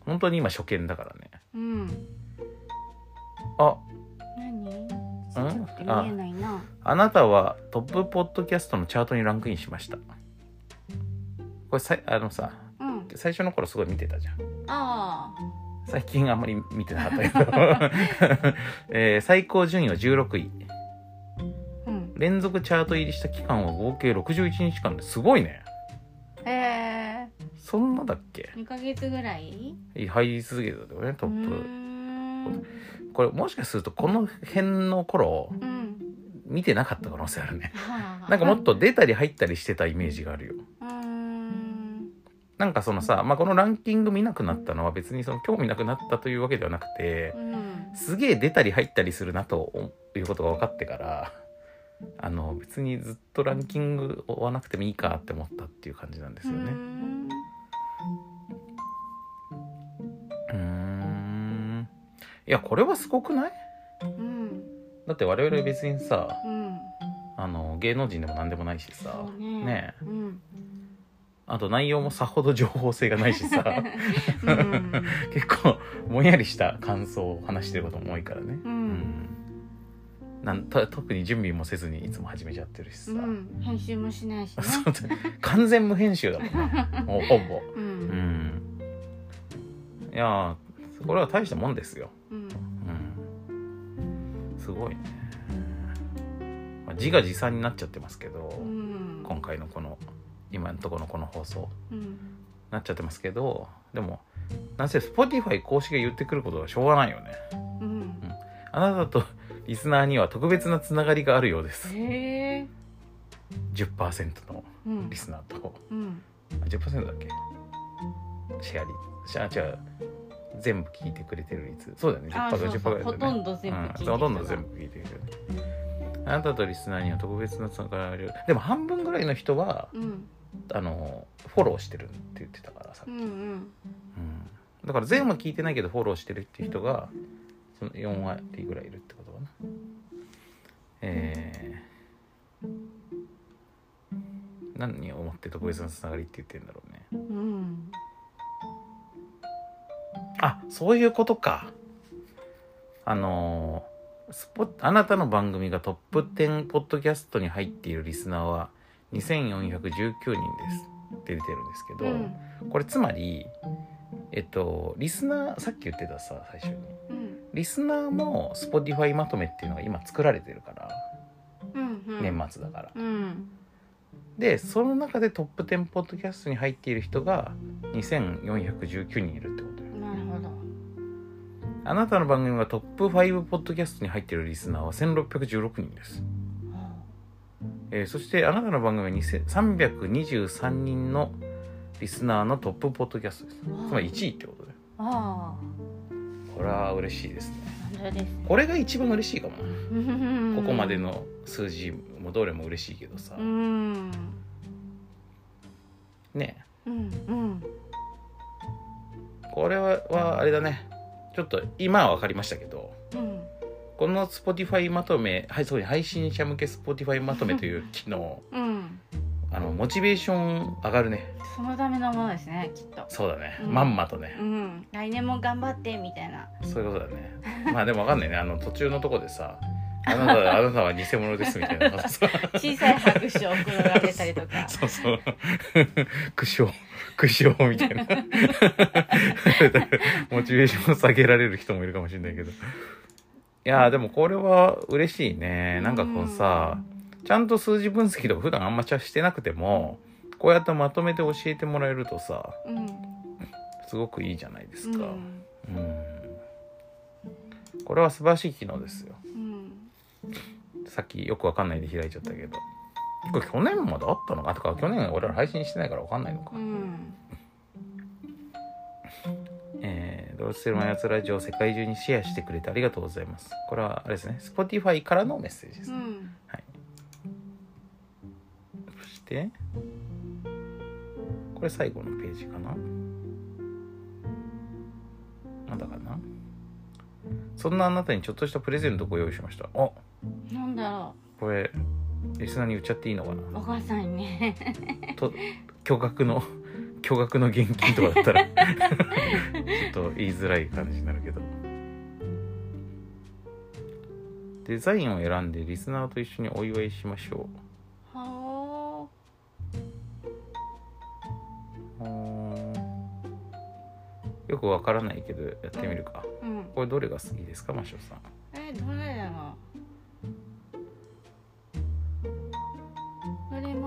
[SPEAKER 1] 本当に今初見だからね。
[SPEAKER 2] うん。
[SPEAKER 1] あ
[SPEAKER 2] 何ち
[SPEAKER 1] うん？
[SPEAKER 2] ょっと見えないな。
[SPEAKER 1] あなたはトップポッドキャストのチャートにランクインしました。これさあのさ
[SPEAKER 2] うん。
[SPEAKER 1] 最初の頃すごい見てたじゃん。
[SPEAKER 2] あ
[SPEAKER 1] 最近あんまり見てなかったけど、えー最高順位は16位。
[SPEAKER 2] あうん。
[SPEAKER 1] 連続チャート入りした期間は合計61日間ですごいね。
[SPEAKER 2] へえ。
[SPEAKER 1] そんなだっけ
[SPEAKER 2] ？2ヶ月ぐらい？
[SPEAKER 1] 入り続けてたよねトッ
[SPEAKER 2] ん。
[SPEAKER 1] プこれもしかするとこの辺の頃
[SPEAKER 2] うん。
[SPEAKER 1] 見てなかった可能性あるね。
[SPEAKER 2] はあ。
[SPEAKER 1] なんかもっと出たり入ったりしてたイメージがあるよ。
[SPEAKER 2] うーん。
[SPEAKER 1] なんかそのさ、まあ、このランキング見なくなったのは別にその興味なくなったというわけではなくて
[SPEAKER 2] うん。
[SPEAKER 1] すげえ出たり入ったりするなということが分かってからあの別にずっとランキング追わなくてもいいかって思ったっていう感じなんですよね。いやこれはすごくない？
[SPEAKER 2] うん。
[SPEAKER 1] だって我々別にさ
[SPEAKER 2] うん。
[SPEAKER 1] あの芸能人でも何でもないしさ
[SPEAKER 2] ね。
[SPEAKER 1] ねえ。
[SPEAKER 2] うん。
[SPEAKER 1] あと内容もさほど情報性がないしさ。
[SPEAKER 2] うん。
[SPEAKER 1] 結構ぼんやりした感想を話してることも多いからね。
[SPEAKER 2] うん。
[SPEAKER 1] なんと特に準備もせずにいつも始めちゃってるしさ、
[SPEAKER 2] うん。編集もしないしね。
[SPEAKER 1] 完全無編集だもん ほぼ。
[SPEAKER 2] う
[SPEAKER 1] うん。んいやーこれは大したもんですよ
[SPEAKER 2] うん。
[SPEAKER 1] うんすごいね、まあ、自画自賛になっちゃってますけど、
[SPEAKER 2] うん。
[SPEAKER 1] 今回のこの今のところのこの放送。
[SPEAKER 2] うん。
[SPEAKER 1] なっちゃってますけどでもなんせ Spotify 公式が言ってくることはしょうがないよね。
[SPEAKER 2] うん。
[SPEAKER 1] あなたとリスナーには特別なつながりがあるようです。
[SPEAKER 2] へえ。
[SPEAKER 1] 10%の
[SPEAKER 2] うん。
[SPEAKER 1] リスナーと。
[SPEAKER 2] うん。
[SPEAKER 1] あ10%だっけ？シェア率シェア違う全部聞いてくれてる率そうだよね。10%
[SPEAKER 2] あそうそう。
[SPEAKER 1] 10%ぐらいだよね。
[SPEAKER 2] ほとんど全部聞いてる
[SPEAKER 1] うん、ほとんど全部聞いてる。あなたとリスナーには特別なつながりがあるでも半分ぐらいの人は
[SPEAKER 2] うん。
[SPEAKER 1] あのフォローしてるって言ってたからさ、
[SPEAKER 2] うんうん。
[SPEAKER 1] うん。だから全部聞いてないけどフォローしてるっていう人がその4割ぐらいいるってことかな。えー、何を思って特別なつながりって言ってるんだろうね。
[SPEAKER 2] うん
[SPEAKER 1] あそういうことか。あのースポあなたの番組がトップ10ポッドキャストに入っているリスナーは2419人ですって出てるんですけど、
[SPEAKER 2] うん。
[SPEAKER 1] これつまりえっとリスナーさっき言ってたさ最初に。
[SPEAKER 2] うん。
[SPEAKER 1] リスナーも Spotify まとめっていうのが今作られてるから、
[SPEAKER 2] うんうん。
[SPEAKER 1] 年末だから。
[SPEAKER 2] うん。
[SPEAKER 1] でその中でトップ10ポッドキャストに入っている人が2419人いるってことあなたの番組がトップ5ポッドキャストに入っているリスナーは1616人です。えーそしてあなたの番組は2000 323人のリスナーのトップポッドキャストです。つまり1位ってことで
[SPEAKER 2] あ
[SPEAKER 1] これは嬉しいですね。これが一番嬉しいかも。なここまで
[SPEAKER 2] の
[SPEAKER 1] の数字もどれも嬉しいけどさ。
[SPEAKER 2] うん。
[SPEAKER 1] ね。
[SPEAKER 2] うんうん。
[SPEAKER 1] これははあれだねちょっと今は分かりましたけど
[SPEAKER 2] うん
[SPEAKER 1] この Spotify まとめはいそうに配信者向け Spotify まとめという機能
[SPEAKER 2] うん。
[SPEAKER 1] あのモチベーション上がるね。
[SPEAKER 2] そのためのものですねきっと。
[SPEAKER 1] そうだね、
[SPEAKER 2] うん。
[SPEAKER 1] まんまとね。
[SPEAKER 2] うん。来年も頑張ってみたいな。
[SPEAKER 1] そういうことだね。まあでも分かんないね。あの途中のとこでさあなた あなたは偽物ですみたいな。さ
[SPEAKER 2] 小さい拍手を送られたりとか。
[SPEAKER 1] そうそう。苦笑苦笑みたいな。モチベーションを下げられる人もいるかもしれないけど。いやーでもこれは嬉しいね。なんかこうさちゃんと数字分析とか普段あんまちゃしてなくてもこうやってまとめて教えてもらえるとさ
[SPEAKER 2] うん
[SPEAKER 1] すごくいいじゃないですか。
[SPEAKER 2] うん。
[SPEAKER 1] うんこれは素晴らしい機能ですよ。
[SPEAKER 2] うん。
[SPEAKER 1] さっきよくわかんないで開いちゃったけどこれ去年まであったのか？とか去年俺ら配信してないからわかんないのか、
[SPEAKER 2] うん。
[SPEAKER 1] えードロッセルマンやつラジオを世界中にシェアしてくれてありがとうございます。これはあれですね。Spotify からのメッセージです、
[SPEAKER 2] うん。
[SPEAKER 1] そしてこれ最後のページかな？まだかな？そんなあなたにちょっとしたプレゼントをご用意しました。あ。
[SPEAKER 2] なんだろ
[SPEAKER 1] これリスナーに言っちゃっていいのかな？
[SPEAKER 2] うお母さんに。ね
[SPEAKER 1] と巨額の巨額の現金とかだったら。ちょっと言いづらい感じになるけど。デザインを選んでリスナーと一緒にお祝いしましょ
[SPEAKER 2] は
[SPEAKER 1] ううー。んよくわからないけどやってみるか。
[SPEAKER 2] あうん。
[SPEAKER 1] これどれが好きですかマシオさん？
[SPEAKER 2] えどれだろう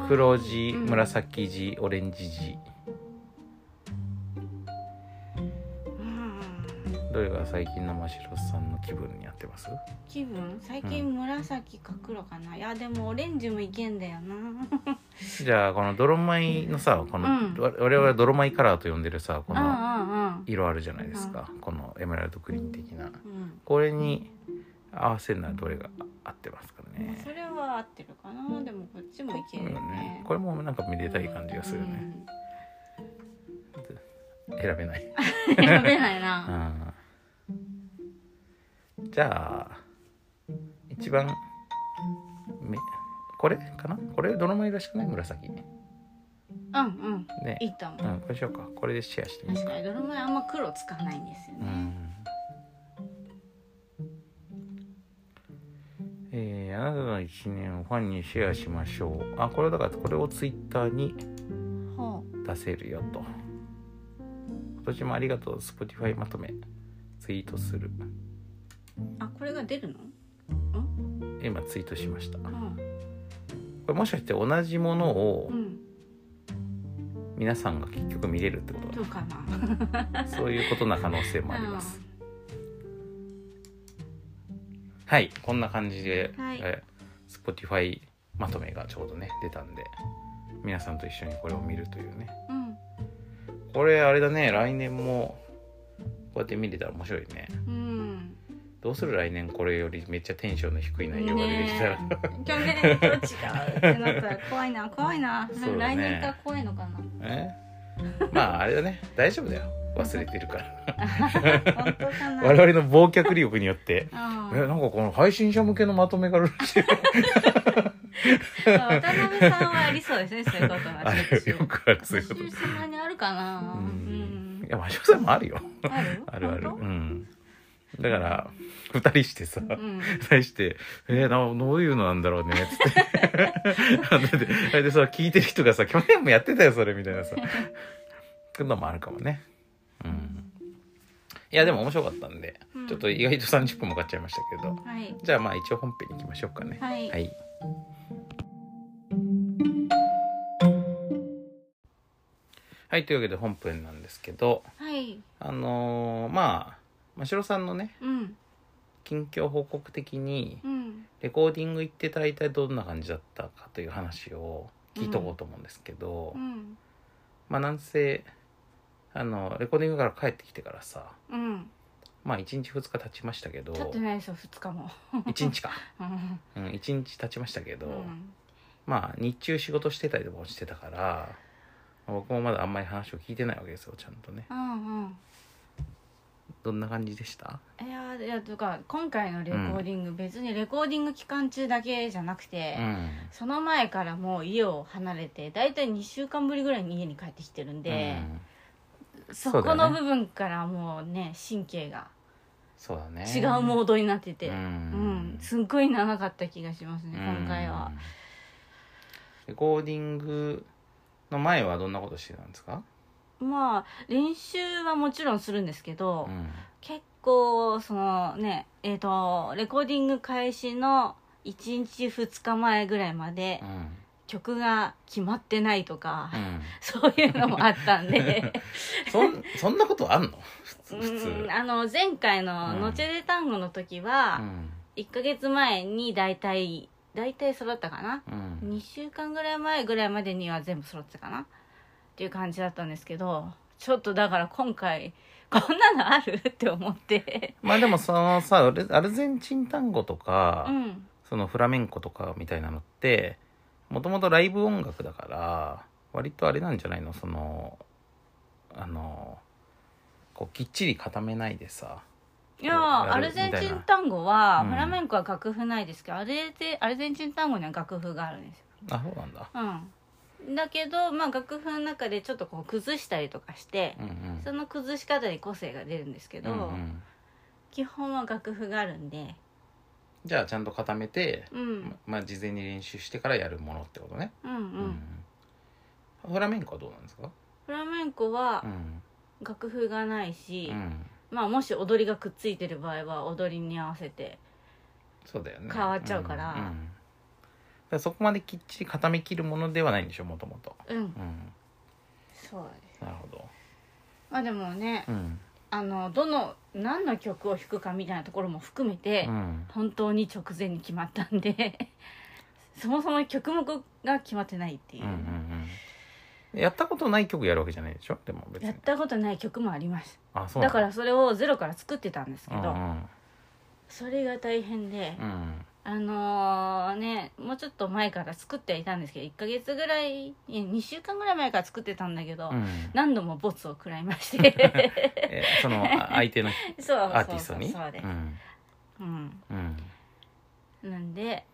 [SPEAKER 1] 黒地
[SPEAKER 2] うん。
[SPEAKER 1] 紫地オレンジ地。
[SPEAKER 2] うん。
[SPEAKER 1] どれが最近のマシロさんの気分に合ってます？
[SPEAKER 2] 気分？最近紫か黒かな、いやでもオレンジもいけんだよな。
[SPEAKER 1] じゃあこの泥米のさこの、
[SPEAKER 2] うん。
[SPEAKER 1] 我我々は泥米カラーと呼んでるさこ
[SPEAKER 2] うんうん
[SPEAKER 1] の
[SPEAKER 2] うん。
[SPEAKER 1] 色あるじゃないですか、このエメラルドグリーン的な。
[SPEAKER 2] うん。
[SPEAKER 1] これに合わせるのはどれが合ってますかね。
[SPEAKER 2] それは合ってるかな。でもこっちもいけるよ
[SPEAKER 1] うん。ね
[SPEAKER 2] ね
[SPEAKER 1] これもなんかめでたい感じがするね、選べない、
[SPEAKER 2] う ん選べないな。
[SPEAKER 1] うん。じゃあ一番めこれかな？これ泥米らしくない？紫。ね
[SPEAKER 2] うんうん。
[SPEAKER 1] ね。
[SPEAKER 2] いいと思う。
[SPEAKER 1] うんこれしようか。これでシェアしてみようか。
[SPEAKER 2] 確かに。泥米あんま黒つかないんですよね。
[SPEAKER 1] うんえー、あなたの一年をファンにシェアしましょう。あ、これだから、これをツイッターに
[SPEAKER 2] ほ
[SPEAKER 1] 出せるよと。今年もありがとう。Spotify まとめ。ツイートする。
[SPEAKER 2] うあこれが出るの？
[SPEAKER 1] 今ツイートしました。こ
[SPEAKER 2] うん
[SPEAKER 1] れもしかして同じものを
[SPEAKER 2] うん
[SPEAKER 1] 皆さんが結局見れるってこと？
[SPEAKER 2] どうかな
[SPEAKER 1] だ。そういうことな可能性もあります。はい、こんな感じで、
[SPEAKER 2] はい。
[SPEAKER 1] えー Spotify まとめがちょうどね、出たんで、皆さんと一緒にこれを見るというね。
[SPEAKER 2] うん。
[SPEAKER 1] これあれだね来年もこうやって見れたら面白いね。
[SPEAKER 2] うん。
[SPEAKER 1] どうする来年これよりめっちゃテンションの低い内容が出てきたら、
[SPEAKER 2] 去年と違うってなったら怖いな怖いな、
[SPEAKER 1] ね。
[SPEAKER 2] 来年から怖いのかな。
[SPEAKER 1] え？まああれだね。大丈夫だよ忘れてるから。我々の忘却力によって。
[SPEAKER 2] うん。
[SPEAKER 1] えなんかこの配信者向けのまとめがあるらしい
[SPEAKER 2] 渡辺さんはありそうですねそういうことが。
[SPEAKER 1] あるよくあるそういうこと。
[SPEAKER 2] 私そんなにあるかな。
[SPEAKER 1] う
[SPEAKER 2] うん。ん
[SPEAKER 1] いやマシオさんもあるよ。
[SPEAKER 2] ある？
[SPEAKER 1] あるうん。だから二人してさ、
[SPEAKER 2] 当うん。
[SPEAKER 1] 対して、えー、などういうのなんだろうね、つって。で、それでさ、聞いてる人がさ、去年もやってたよ、それ、みたいなさ。くのもあるかもね。うん。いや、でも面白かったんで、
[SPEAKER 2] うん
[SPEAKER 1] ちょっと意外と30分もかかっちゃいましたけど。
[SPEAKER 2] はい
[SPEAKER 1] じゃあまあ一応本編に行きましょうかね。
[SPEAKER 2] はい
[SPEAKER 1] はい。はい、というわけで本編なんですけど、
[SPEAKER 2] はい
[SPEAKER 1] あのーまあ、真城さんのね、
[SPEAKER 2] うん
[SPEAKER 1] 近況報告的に、
[SPEAKER 2] うん
[SPEAKER 1] レコーディング行って大体どんな感じだったかという話を聞いとこうと思うんですけど、
[SPEAKER 2] うん
[SPEAKER 1] まあなんせあのレコーディングから帰ってきてからさ
[SPEAKER 2] うん。
[SPEAKER 1] まあ1日2日経ちましたけど
[SPEAKER 2] 経ってないですよ2日も。
[SPEAKER 1] 1日か、
[SPEAKER 2] うん。
[SPEAKER 1] うん、1日経ちましたけど、
[SPEAKER 2] うん。
[SPEAKER 1] まあ日中仕事してたりとかもしてたから僕もまだあんまり話を聞いてないわけですよちゃんとね。
[SPEAKER 2] うんうん。
[SPEAKER 1] どんな感じでした？
[SPEAKER 2] いやいやとか今回のレコーディング、別にレコーディング期間中だけじゃなくて、
[SPEAKER 1] うん。
[SPEAKER 2] その前からもう家を離れて大体2週間ぶりぐらいに家に帰ってきてるんで、そこの部分からもうね神経が
[SPEAKER 1] そうだね。
[SPEAKER 2] 違うモードになってて、
[SPEAKER 1] う
[SPEAKER 2] うんんすっごい長かった気がしますね今回は。
[SPEAKER 1] うん。レコーディングの前はどんなことしてたんですか、
[SPEAKER 2] まあ練習はもちろんするんですけど、
[SPEAKER 1] うん。
[SPEAKER 2] 結構そのねえっ、とレコーディング開始の1日2日前ぐらいまで
[SPEAKER 1] うん
[SPEAKER 2] 曲が決まってないとか、
[SPEAKER 1] うん。
[SPEAKER 2] そういうのもあったんで。
[SPEAKER 1] そんそんなことあんの？普通
[SPEAKER 2] あの前回の
[SPEAKER 1] うん「
[SPEAKER 2] ノチェデ単語」の時は、
[SPEAKER 1] うん。
[SPEAKER 2] 1ヶ月前に大体大体揃ったかな、
[SPEAKER 1] うん。
[SPEAKER 2] 2週間ぐらい前ぐらいまでには全部揃ってたかな？っていう感じだったんですけどちょっとだから今回こんなのある？って思って。
[SPEAKER 1] まあでもそのさアルアルゼンチン単語とか、
[SPEAKER 2] うん。
[SPEAKER 1] そのフラメンコとかみたいなのってもともとライブ音楽だから割とあれなんじゃないの？そのあのこうきっちり固めないでさ
[SPEAKER 2] いやアルゼンチン単語は、
[SPEAKER 1] うん。
[SPEAKER 2] フラメンコは楽譜ないですけどアルゼアルゼンチン単語には楽譜があるんですよ。
[SPEAKER 1] あそうなんだ。
[SPEAKER 2] うん。だけどまあ楽譜の中でちょっとこう崩したりとかして
[SPEAKER 1] うんうん。
[SPEAKER 2] その崩し方で個性が出るんですけど、
[SPEAKER 1] うんうん。
[SPEAKER 2] 基本は楽譜があるんで
[SPEAKER 1] じゃあちゃんと固めて、
[SPEAKER 2] うん。
[SPEAKER 1] まあ事前に練習してからやるものってことね、
[SPEAKER 2] うんうん、
[SPEAKER 1] フラメンコはどうなんですか？
[SPEAKER 2] フラメンコは
[SPEAKER 1] うん。
[SPEAKER 2] 楽譜がないし、
[SPEAKER 1] うん。
[SPEAKER 2] まあもし踊りがくっついてる場合は踊りに合わせて
[SPEAKER 1] そうだよね。
[SPEAKER 2] 変わっちゃうから。
[SPEAKER 1] んん。だからそこまできっちり固めきるものではないんでしょ？もともと。
[SPEAKER 2] うん。
[SPEAKER 1] うん。
[SPEAKER 2] そう。です
[SPEAKER 1] なるほど。
[SPEAKER 2] まあでもね、
[SPEAKER 1] うん
[SPEAKER 2] あのどの何の曲を弾くかみたいなところも含めて、
[SPEAKER 1] うん。
[SPEAKER 2] 本当に直前に決まったんで そもそも曲目が決まってないっていう、
[SPEAKER 1] うんうんうん。やったことない曲やるわけじゃないでしょ？でも別に。
[SPEAKER 2] やったことない曲もあります。
[SPEAKER 1] あそう
[SPEAKER 2] だからそれをゼロから作ってたんですけど、
[SPEAKER 1] うんうん。
[SPEAKER 2] それが大変で、
[SPEAKER 1] うん
[SPEAKER 2] あのーねもうちょっと前から作ってはいたんですけど1ヶ月ぐらいいや2週間ぐらい前から作ってたんだけど、
[SPEAKER 1] うん。
[SPEAKER 2] 何度もボツを食らいまして。
[SPEAKER 1] えそのあ相手の
[SPEAKER 2] そう
[SPEAKER 1] アーティストに？
[SPEAKER 2] そうそうです、
[SPEAKER 1] うん。
[SPEAKER 2] うん、
[SPEAKER 1] うん。
[SPEAKER 2] なんで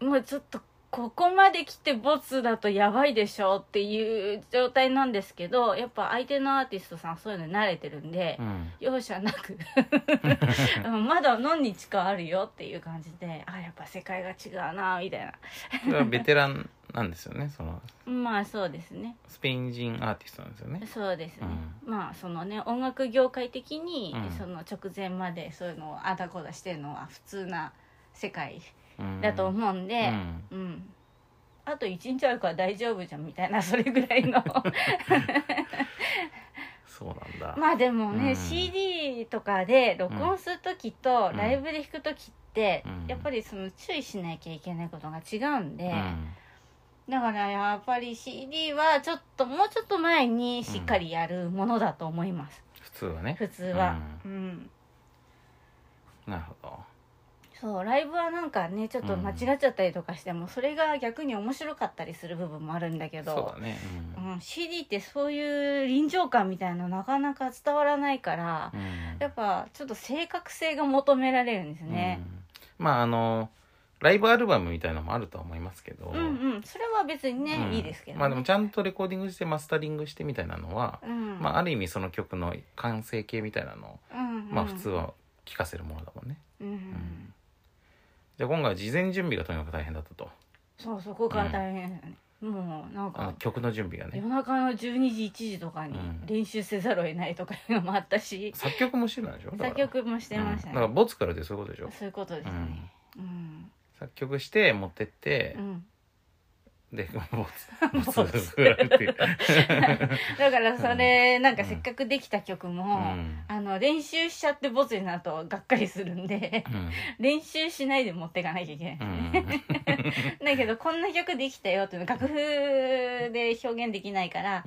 [SPEAKER 2] もうちょっとここまで来てボツだとやばいでしょっていう状態なんですけどやっぱ相手のアーティストさんそういうのに慣れてるんで、
[SPEAKER 1] うん。
[SPEAKER 2] 容赦なく。う んまだ何日かあるよっていう感じであやっぱ世界が違うなみたい
[SPEAKER 1] それはベテランなんですよねその。
[SPEAKER 2] なまあそうですね。
[SPEAKER 1] スペイン人アーティストなんですよね。
[SPEAKER 2] そうですね、
[SPEAKER 1] う
[SPEAKER 2] まあそのね音楽業界的に、
[SPEAKER 1] うん。
[SPEAKER 2] その直前までそういうのをあだこだしてるのは普通な世界
[SPEAKER 1] うん
[SPEAKER 2] だと思うんで
[SPEAKER 1] うん。
[SPEAKER 2] うん、あと1日あるから大丈夫じゃんみたいな それぐらいの。
[SPEAKER 1] そうなんだ。
[SPEAKER 2] まあでもね、
[SPEAKER 1] うん。
[SPEAKER 2] CD とかで録音する時と
[SPEAKER 1] うん。
[SPEAKER 2] ライブで弾く時って、
[SPEAKER 1] うん。
[SPEAKER 2] やっぱりその注意しなきゃいけないことが違うんで、
[SPEAKER 1] うん。
[SPEAKER 2] だからやっぱり CD はちょっともうちょっと前にしっかりやるものだと思います、
[SPEAKER 1] 普通はね。
[SPEAKER 2] 普通は、うん。
[SPEAKER 1] なるほど
[SPEAKER 2] そうライブはなんかねちょっと間違っちゃったりとかしても、それが逆に面白かったりする部分もあるんだけど
[SPEAKER 1] そうだね。
[SPEAKER 2] うん、CD ってそういう臨場感みたいなのなかなか伝わらないから、やっぱちょっと正確性が求められるんですね、
[SPEAKER 1] うん。まああのライブアルバムみたいなのもあるとは思いますけど、
[SPEAKER 2] うん、うんそれは別にね、
[SPEAKER 1] うん。
[SPEAKER 2] いいですけど、ね、
[SPEAKER 1] まあでもちゃんとレコーディングしてマスタリングしてみたいなのは、
[SPEAKER 2] うん。
[SPEAKER 1] まあある意味その曲の完成形みたいなのを、
[SPEAKER 2] うんうん。
[SPEAKER 1] まあ普通は聴かせるものだもんね、
[SPEAKER 2] うん、うん
[SPEAKER 1] んじゃあ今回は事前準備がとにかく大変だったと。
[SPEAKER 2] そうそこが大変だよね、もうなんか
[SPEAKER 1] 曲の準備がね。
[SPEAKER 2] 夜中の12時1時とかに
[SPEAKER 1] うん。
[SPEAKER 2] 練習せざるを得ないとかいうのもあったし、
[SPEAKER 1] 作曲もしてたんでしょ？
[SPEAKER 2] 作曲もしてましたね、
[SPEAKER 1] うん。だからボツからでそういうことでしょ？
[SPEAKER 2] そういうことですね。うん。
[SPEAKER 1] 作曲して持ってって
[SPEAKER 2] う、ん
[SPEAKER 1] でボツボツ振られて。る
[SPEAKER 2] だからそれ、なんかせっかくできた曲も、
[SPEAKER 1] うん。
[SPEAKER 2] あの練習しちゃってボツになるとがっかりするんで 練習しないで持っていかなきゃいけない、
[SPEAKER 1] うん。
[SPEAKER 2] だけどこんな曲できたよっていうの楽譜で表現できないから、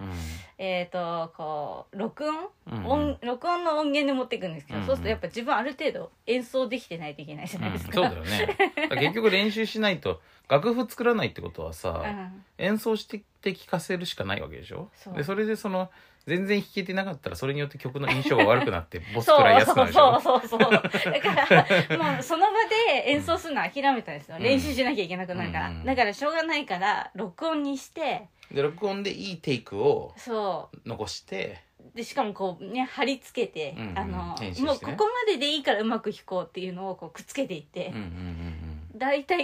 [SPEAKER 2] えっ、とこう録音、
[SPEAKER 1] うん
[SPEAKER 2] 音録音の音源で持っていくんですけど、
[SPEAKER 1] うん
[SPEAKER 2] そうするとやっぱ自分ある程度演奏できてないといけないじゃないですか、
[SPEAKER 1] そうだよね。だから結局練習しないと楽譜作らないってことはさ、
[SPEAKER 2] うん。
[SPEAKER 1] 演奏して聴かせるしかないわけでしょ？
[SPEAKER 2] そう。
[SPEAKER 1] でそれでその全然弾けてなかったらそれによって曲の印象が悪くなってボス
[SPEAKER 2] そう
[SPEAKER 1] くらいやすくなるでしょ？
[SPEAKER 2] そうそうそうそう だからもうその場で演奏するの諦めたんですよ、
[SPEAKER 1] うん。
[SPEAKER 2] 練習しなきゃいけなくなるから、
[SPEAKER 1] うん。
[SPEAKER 2] だからしょうがないから録音にして
[SPEAKER 1] で録音でいいテイクを
[SPEAKER 2] そ
[SPEAKER 1] 残して
[SPEAKER 2] うでしかもこうね貼り付けて、
[SPEAKER 1] うんうん
[SPEAKER 2] あの
[SPEAKER 1] ね。
[SPEAKER 2] もうここまででいいからうまく弾こうっていうのをこうくっつけていって、
[SPEAKER 1] うんうん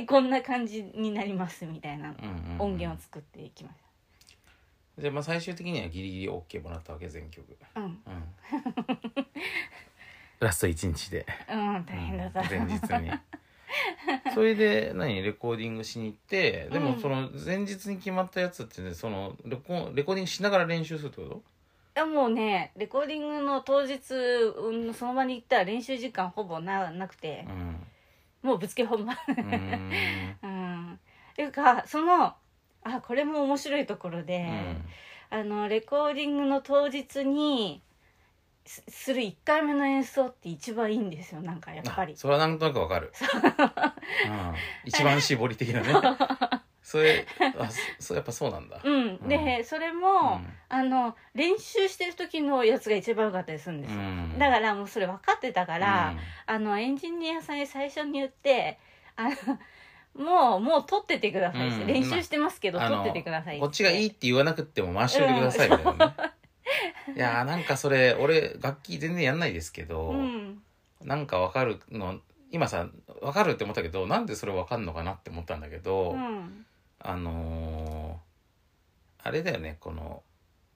[SPEAKER 2] こんな感じになりますみたいな音源を作っていきまし
[SPEAKER 1] でまあ最終的にはギリギリ OK もらったわけ全曲。
[SPEAKER 2] たうん。
[SPEAKER 1] うん。ラスト1日で、
[SPEAKER 2] うん大変だった、
[SPEAKER 1] うん。前日に それで何レコーディングしに行ってで
[SPEAKER 2] うん。
[SPEAKER 1] もその前日に決まったやつってねそのレコレコーディングしながら練習するってこ
[SPEAKER 2] いやもうねレコーディングの当日、うん、その場に行ったら練習時間ほぼななくて。
[SPEAKER 1] と、うん。
[SPEAKER 2] もうぶつけ本番。
[SPEAKER 1] うーん。
[SPEAKER 2] うん。っていうかそのあこれも面白いところで、
[SPEAKER 1] うん。
[SPEAKER 2] あのレコーディングの当日にすする1回目の演奏って一番いいんですよなんかやっぱり。
[SPEAKER 1] あそれはなんとなくわかる、う。ん、一番絞り的なね。それあそそやっぱそうなんだ。
[SPEAKER 2] うん、でそれも、
[SPEAKER 1] うん。
[SPEAKER 2] あの練習してる時のやつが一番良かったりするんですよ、
[SPEAKER 1] うん。
[SPEAKER 2] だからもうそれ分かってたから、あのエンジニアさんに最初に言ってあのもうもう撮っててください
[SPEAKER 1] うん。
[SPEAKER 2] 練習してますけど、
[SPEAKER 1] あの
[SPEAKER 2] 撮っててください
[SPEAKER 1] こっちがいいって言わなくっても回しておいてくださいみたいなね、いやーなんかそれ俺楽器全然やんないですけど、
[SPEAKER 2] うん。
[SPEAKER 1] なんかわかるの今さわかるって思ったけどなんでそれわかんのかなって思ったんだけど、
[SPEAKER 2] うん。
[SPEAKER 1] あのーあれだよねこの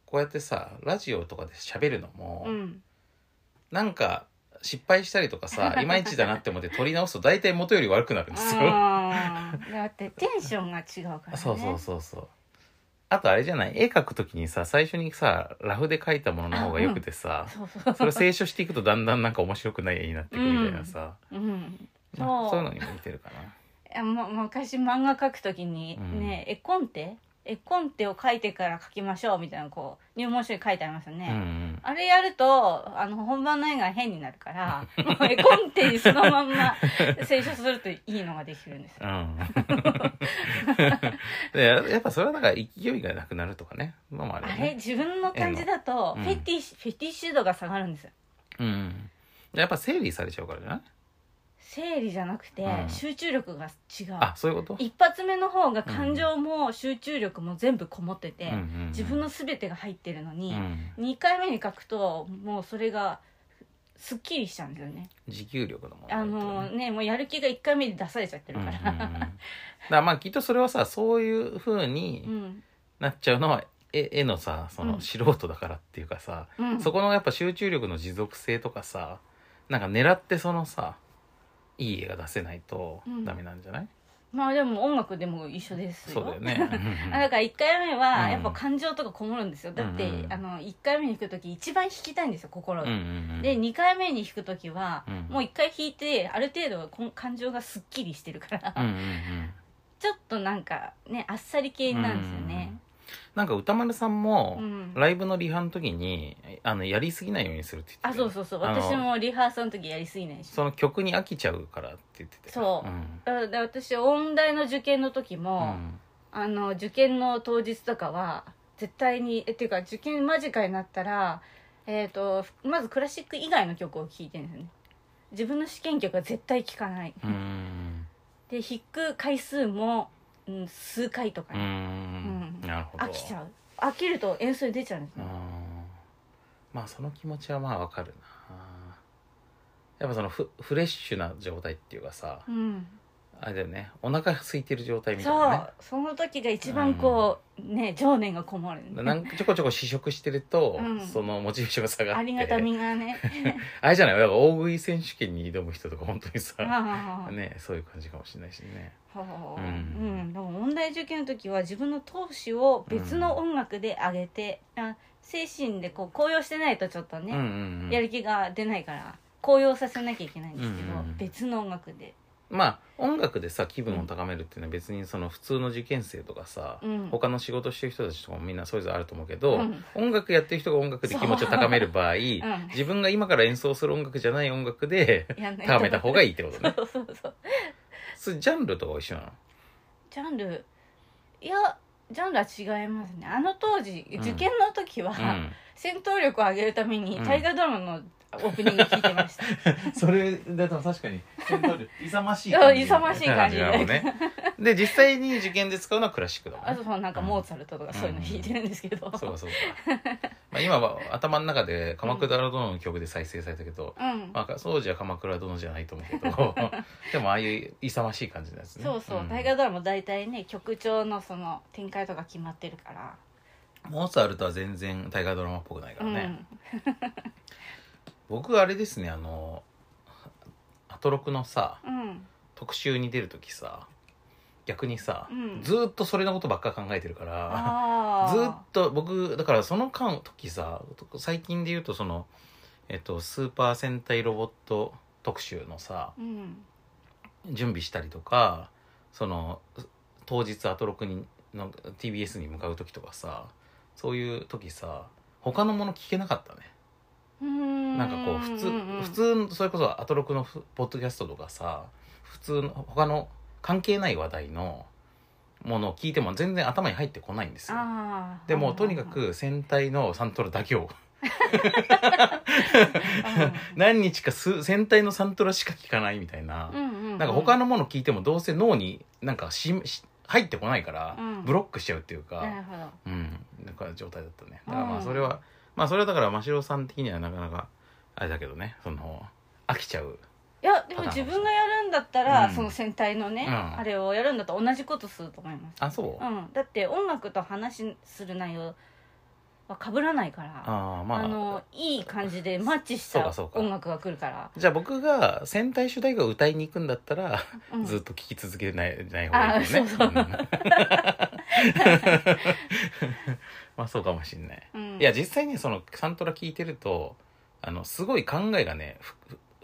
[SPEAKER 1] こうやってさラジオとかで喋るのも、
[SPEAKER 2] うん。
[SPEAKER 1] なんか失敗したりとかさ いまいちだなって思って撮り直すと大体元より悪くなるんですよ。
[SPEAKER 2] あー。だってテンションが違うからね。
[SPEAKER 1] そうそうそうそう。あとあれじゃない？絵描くときにさ最初にさラフで描いたものの方がよくてさ、
[SPEAKER 2] そうそう
[SPEAKER 1] それ清書していくとだんだんなんか面白くない絵になってくるみたいなさ、
[SPEAKER 2] うん。
[SPEAKER 1] まあ
[SPEAKER 2] そう。
[SPEAKER 1] そういうのにも似てるかな。
[SPEAKER 2] いやも昔漫画描くときにね、絵コンテ絵コンテを書いてから描きましょうみたいなこう入門書に書いてありますよね、
[SPEAKER 1] うんうん。
[SPEAKER 2] あれやるとあの本番の絵が変になるから もう絵コンテにそのまんま清書するといいのができるんですよ。
[SPEAKER 1] うん。でやっぱそれはだから勢いがなくなるとかね。のもあるよ
[SPEAKER 2] あれ
[SPEAKER 1] ね。
[SPEAKER 2] 自分の感じだと
[SPEAKER 1] うん。
[SPEAKER 2] フェティッシュ、フェティッシュ度が下がるんですよ。
[SPEAKER 1] うん。やっぱ整理されちゃうからじゃない？
[SPEAKER 2] 整理じゃなくて、
[SPEAKER 1] うん。
[SPEAKER 2] 集中力が違う。
[SPEAKER 1] あそういうこと？
[SPEAKER 2] 一発目の方が感情も集中力も全部こもってて、
[SPEAKER 1] うんうんうん。
[SPEAKER 2] 自分の全てが入ってるの
[SPEAKER 1] う
[SPEAKER 2] に、
[SPEAKER 1] ん。
[SPEAKER 2] 2回目に書くともうそれがすっきりしちゃうんですよね。
[SPEAKER 1] 持久力の問題
[SPEAKER 2] あ
[SPEAKER 1] っていう
[SPEAKER 2] の
[SPEAKER 1] ね
[SPEAKER 2] ねもうやる気が1回目で出されちゃってる
[SPEAKER 1] うんうんうん。
[SPEAKER 2] から、
[SPEAKER 1] だからまあきっとそれはさそういうふう
[SPEAKER 2] う
[SPEAKER 1] に
[SPEAKER 2] ん。
[SPEAKER 1] なっちゃうのは絵絵のさそ
[SPEAKER 2] うん
[SPEAKER 1] の素人だからっていうかさ、
[SPEAKER 2] うん。
[SPEAKER 1] そこのやっぱ集中力の持続性とかさなんか狙ってそのさいい絵が出せないと
[SPEAKER 2] うん。
[SPEAKER 1] ダメなんじゃない、
[SPEAKER 2] まあでも音楽でも一緒ですよ。
[SPEAKER 1] そうだよね。
[SPEAKER 2] あだから1回目は
[SPEAKER 1] うん。
[SPEAKER 2] やっぱ感情とかこもるんですよ。だって、あの1回目に弾く時一番弾きたいんですよ心が、で2回目に弾く時は、
[SPEAKER 1] うん
[SPEAKER 2] もう1回弾いてある程度感情がすっきりしてるから、ちょっとなんかねあっさり系なんですよね
[SPEAKER 1] なんか歌丸さんも、
[SPEAKER 2] うん。
[SPEAKER 1] ライブのリハの時にあのやりすぎないようにするって言ってたよ
[SPEAKER 2] あそうそうそう。私もリハーサルの時やりすぎないし。
[SPEAKER 1] その曲に飽きちゃうからって言ってて。
[SPEAKER 2] そう。
[SPEAKER 1] うん。
[SPEAKER 2] 私音大の受験の時
[SPEAKER 1] う
[SPEAKER 2] も、
[SPEAKER 1] ん。
[SPEAKER 2] あの受験の当日とかは絶対にえっていうか受験間近になったら、えー、とまずクラシック以外の曲を聴いてるんですよね。自分の試験曲は絶対聴かない。
[SPEAKER 1] うん。
[SPEAKER 2] で弾く回数も、うん、数回とか
[SPEAKER 1] う
[SPEAKER 2] ね、
[SPEAKER 1] なるほど。
[SPEAKER 2] 飽きちゃう。飽きると演奏に出ちゃうんです
[SPEAKER 1] うん
[SPEAKER 2] ね
[SPEAKER 1] まあその気持ちはまあわかるな。やっぱそのフフレッシュな状態っていうかさ
[SPEAKER 2] うん
[SPEAKER 1] あれだよね。お腹空いてる状態みたい
[SPEAKER 2] そう、
[SPEAKER 1] なね。
[SPEAKER 2] その時が一番こう、ね情念がこもる、
[SPEAKER 1] なんかちょこちょこ試食してると、
[SPEAKER 2] うん。
[SPEAKER 1] そのモチベーションが下がって。
[SPEAKER 2] ありがたみがね。
[SPEAKER 1] あれじゃない？大食い選手権に挑む人とか本当にさ ねそういう感じかもしれないしね。
[SPEAKER 2] はあ、
[SPEAKER 1] う。
[SPEAKER 2] うん。ん、でも問題受験の時は自分の闘志を別の音楽で上げて、あ精神でこう高揚してないとちょっとね、
[SPEAKER 1] うんうんうん。
[SPEAKER 2] やる気が出ないから高揚させなきゃいけないんですけど、
[SPEAKER 1] うんうん。
[SPEAKER 2] 別の音楽で、
[SPEAKER 1] まあ音楽でさ気分を高めるっていうのは別にその普通の受験生とかさ、
[SPEAKER 2] うん。
[SPEAKER 1] 他の仕事してる人たちとかもみんなそれぞれあると思うけど、
[SPEAKER 2] うん。
[SPEAKER 1] 音楽やってる人が音楽で気持ちを高める場合、
[SPEAKER 2] ん。
[SPEAKER 1] 自分が今から演奏する音楽じゃない音楽で高めた方がいいってことね。
[SPEAKER 2] そうそうそう。
[SPEAKER 1] それジャンルとかは一緒なの？
[SPEAKER 2] ジャンル？いやジャンルは違いますね。あの当時
[SPEAKER 1] うん。
[SPEAKER 2] 受験の時は、
[SPEAKER 1] うん。
[SPEAKER 2] 戦闘力を上げるために
[SPEAKER 1] うん。
[SPEAKER 2] 大河ドラマのオープニング聞いてました、
[SPEAKER 1] それだと確かに 勇ましい
[SPEAKER 2] 感じ勇ましい感じ
[SPEAKER 1] なのね。で実際に受験で使うのはクラシックだもんね。
[SPEAKER 2] あとそうなんかモーツァルトとかそういうの弾いてるんですけど、
[SPEAKER 1] そうかそう。か、まあ、今は頭の中で「鎌倉殿」の曲で再生されたけど、
[SPEAKER 2] うん、
[SPEAKER 1] まあ、当時は鎌倉殿じゃないと思うけどでもああいう勇ましい感じのやつね。
[SPEAKER 2] そうそう、
[SPEAKER 1] ん。
[SPEAKER 2] 大河ドラマ大体ね曲調のその展開とか決まってるから。
[SPEAKER 1] モーツァルトは全然大河ドラマっぽくないからね、
[SPEAKER 2] うん
[SPEAKER 1] 僕あれですねあのアトロクのさ
[SPEAKER 2] うん。
[SPEAKER 1] 特集に出る時さ逆にさ、
[SPEAKER 2] うん。
[SPEAKER 1] ずーっとそれのことばっか考えてるから ずーっと僕だからその間時さ最近で言うとそのえっとスーパー戦隊ロボット特集のさ
[SPEAKER 2] うん。
[SPEAKER 1] 準備したりとかその当日アトロクにの TBS に向かう時とかさそういう時さ他のもの聞けなかったね。
[SPEAKER 2] うん
[SPEAKER 1] なんかこう普通、普通それこそアトロクのフポッドキャストとかさ普通の他の関係ない話題のものを聞いても全然頭に入ってこないんですよ。でもとにかく戦隊のサントラだけを。何日かす戦隊のサントラしか聞かないみたいな、なんか他のもの聞いてもどうせ脳になんかしし入ってこないから、
[SPEAKER 2] うん。
[SPEAKER 1] ブロックしちゃうっていうか、
[SPEAKER 2] なるほど。
[SPEAKER 1] うん、なんか状態だったね。だからま
[SPEAKER 2] うん。
[SPEAKER 1] あそれは、まあそれはだから真城さん的にはなかなかあれだけどね。その飽きちゃう
[SPEAKER 2] いやでも自分がやるんだったら、
[SPEAKER 1] うん。
[SPEAKER 2] その戦隊のね、
[SPEAKER 1] うん。
[SPEAKER 2] あれをやるんだったら同じことすると思います。
[SPEAKER 1] あそう、
[SPEAKER 2] うん、だって音楽と話する内容は被らないからあ,、
[SPEAKER 1] ああまあ。
[SPEAKER 2] のいい感じでマッチした
[SPEAKER 1] そうかそうか。
[SPEAKER 2] 音楽が来るから。
[SPEAKER 1] じゃあ僕が戦隊主題歌を歌いに行くんだったら、
[SPEAKER 2] うん。
[SPEAKER 1] ずっと聴き続けないない方がいいよね。
[SPEAKER 2] あそうそうん
[SPEAKER 1] まあそうかもしんない、
[SPEAKER 2] うん。
[SPEAKER 1] いや実際にそのサントラ聴いてるとあのすごい考えがね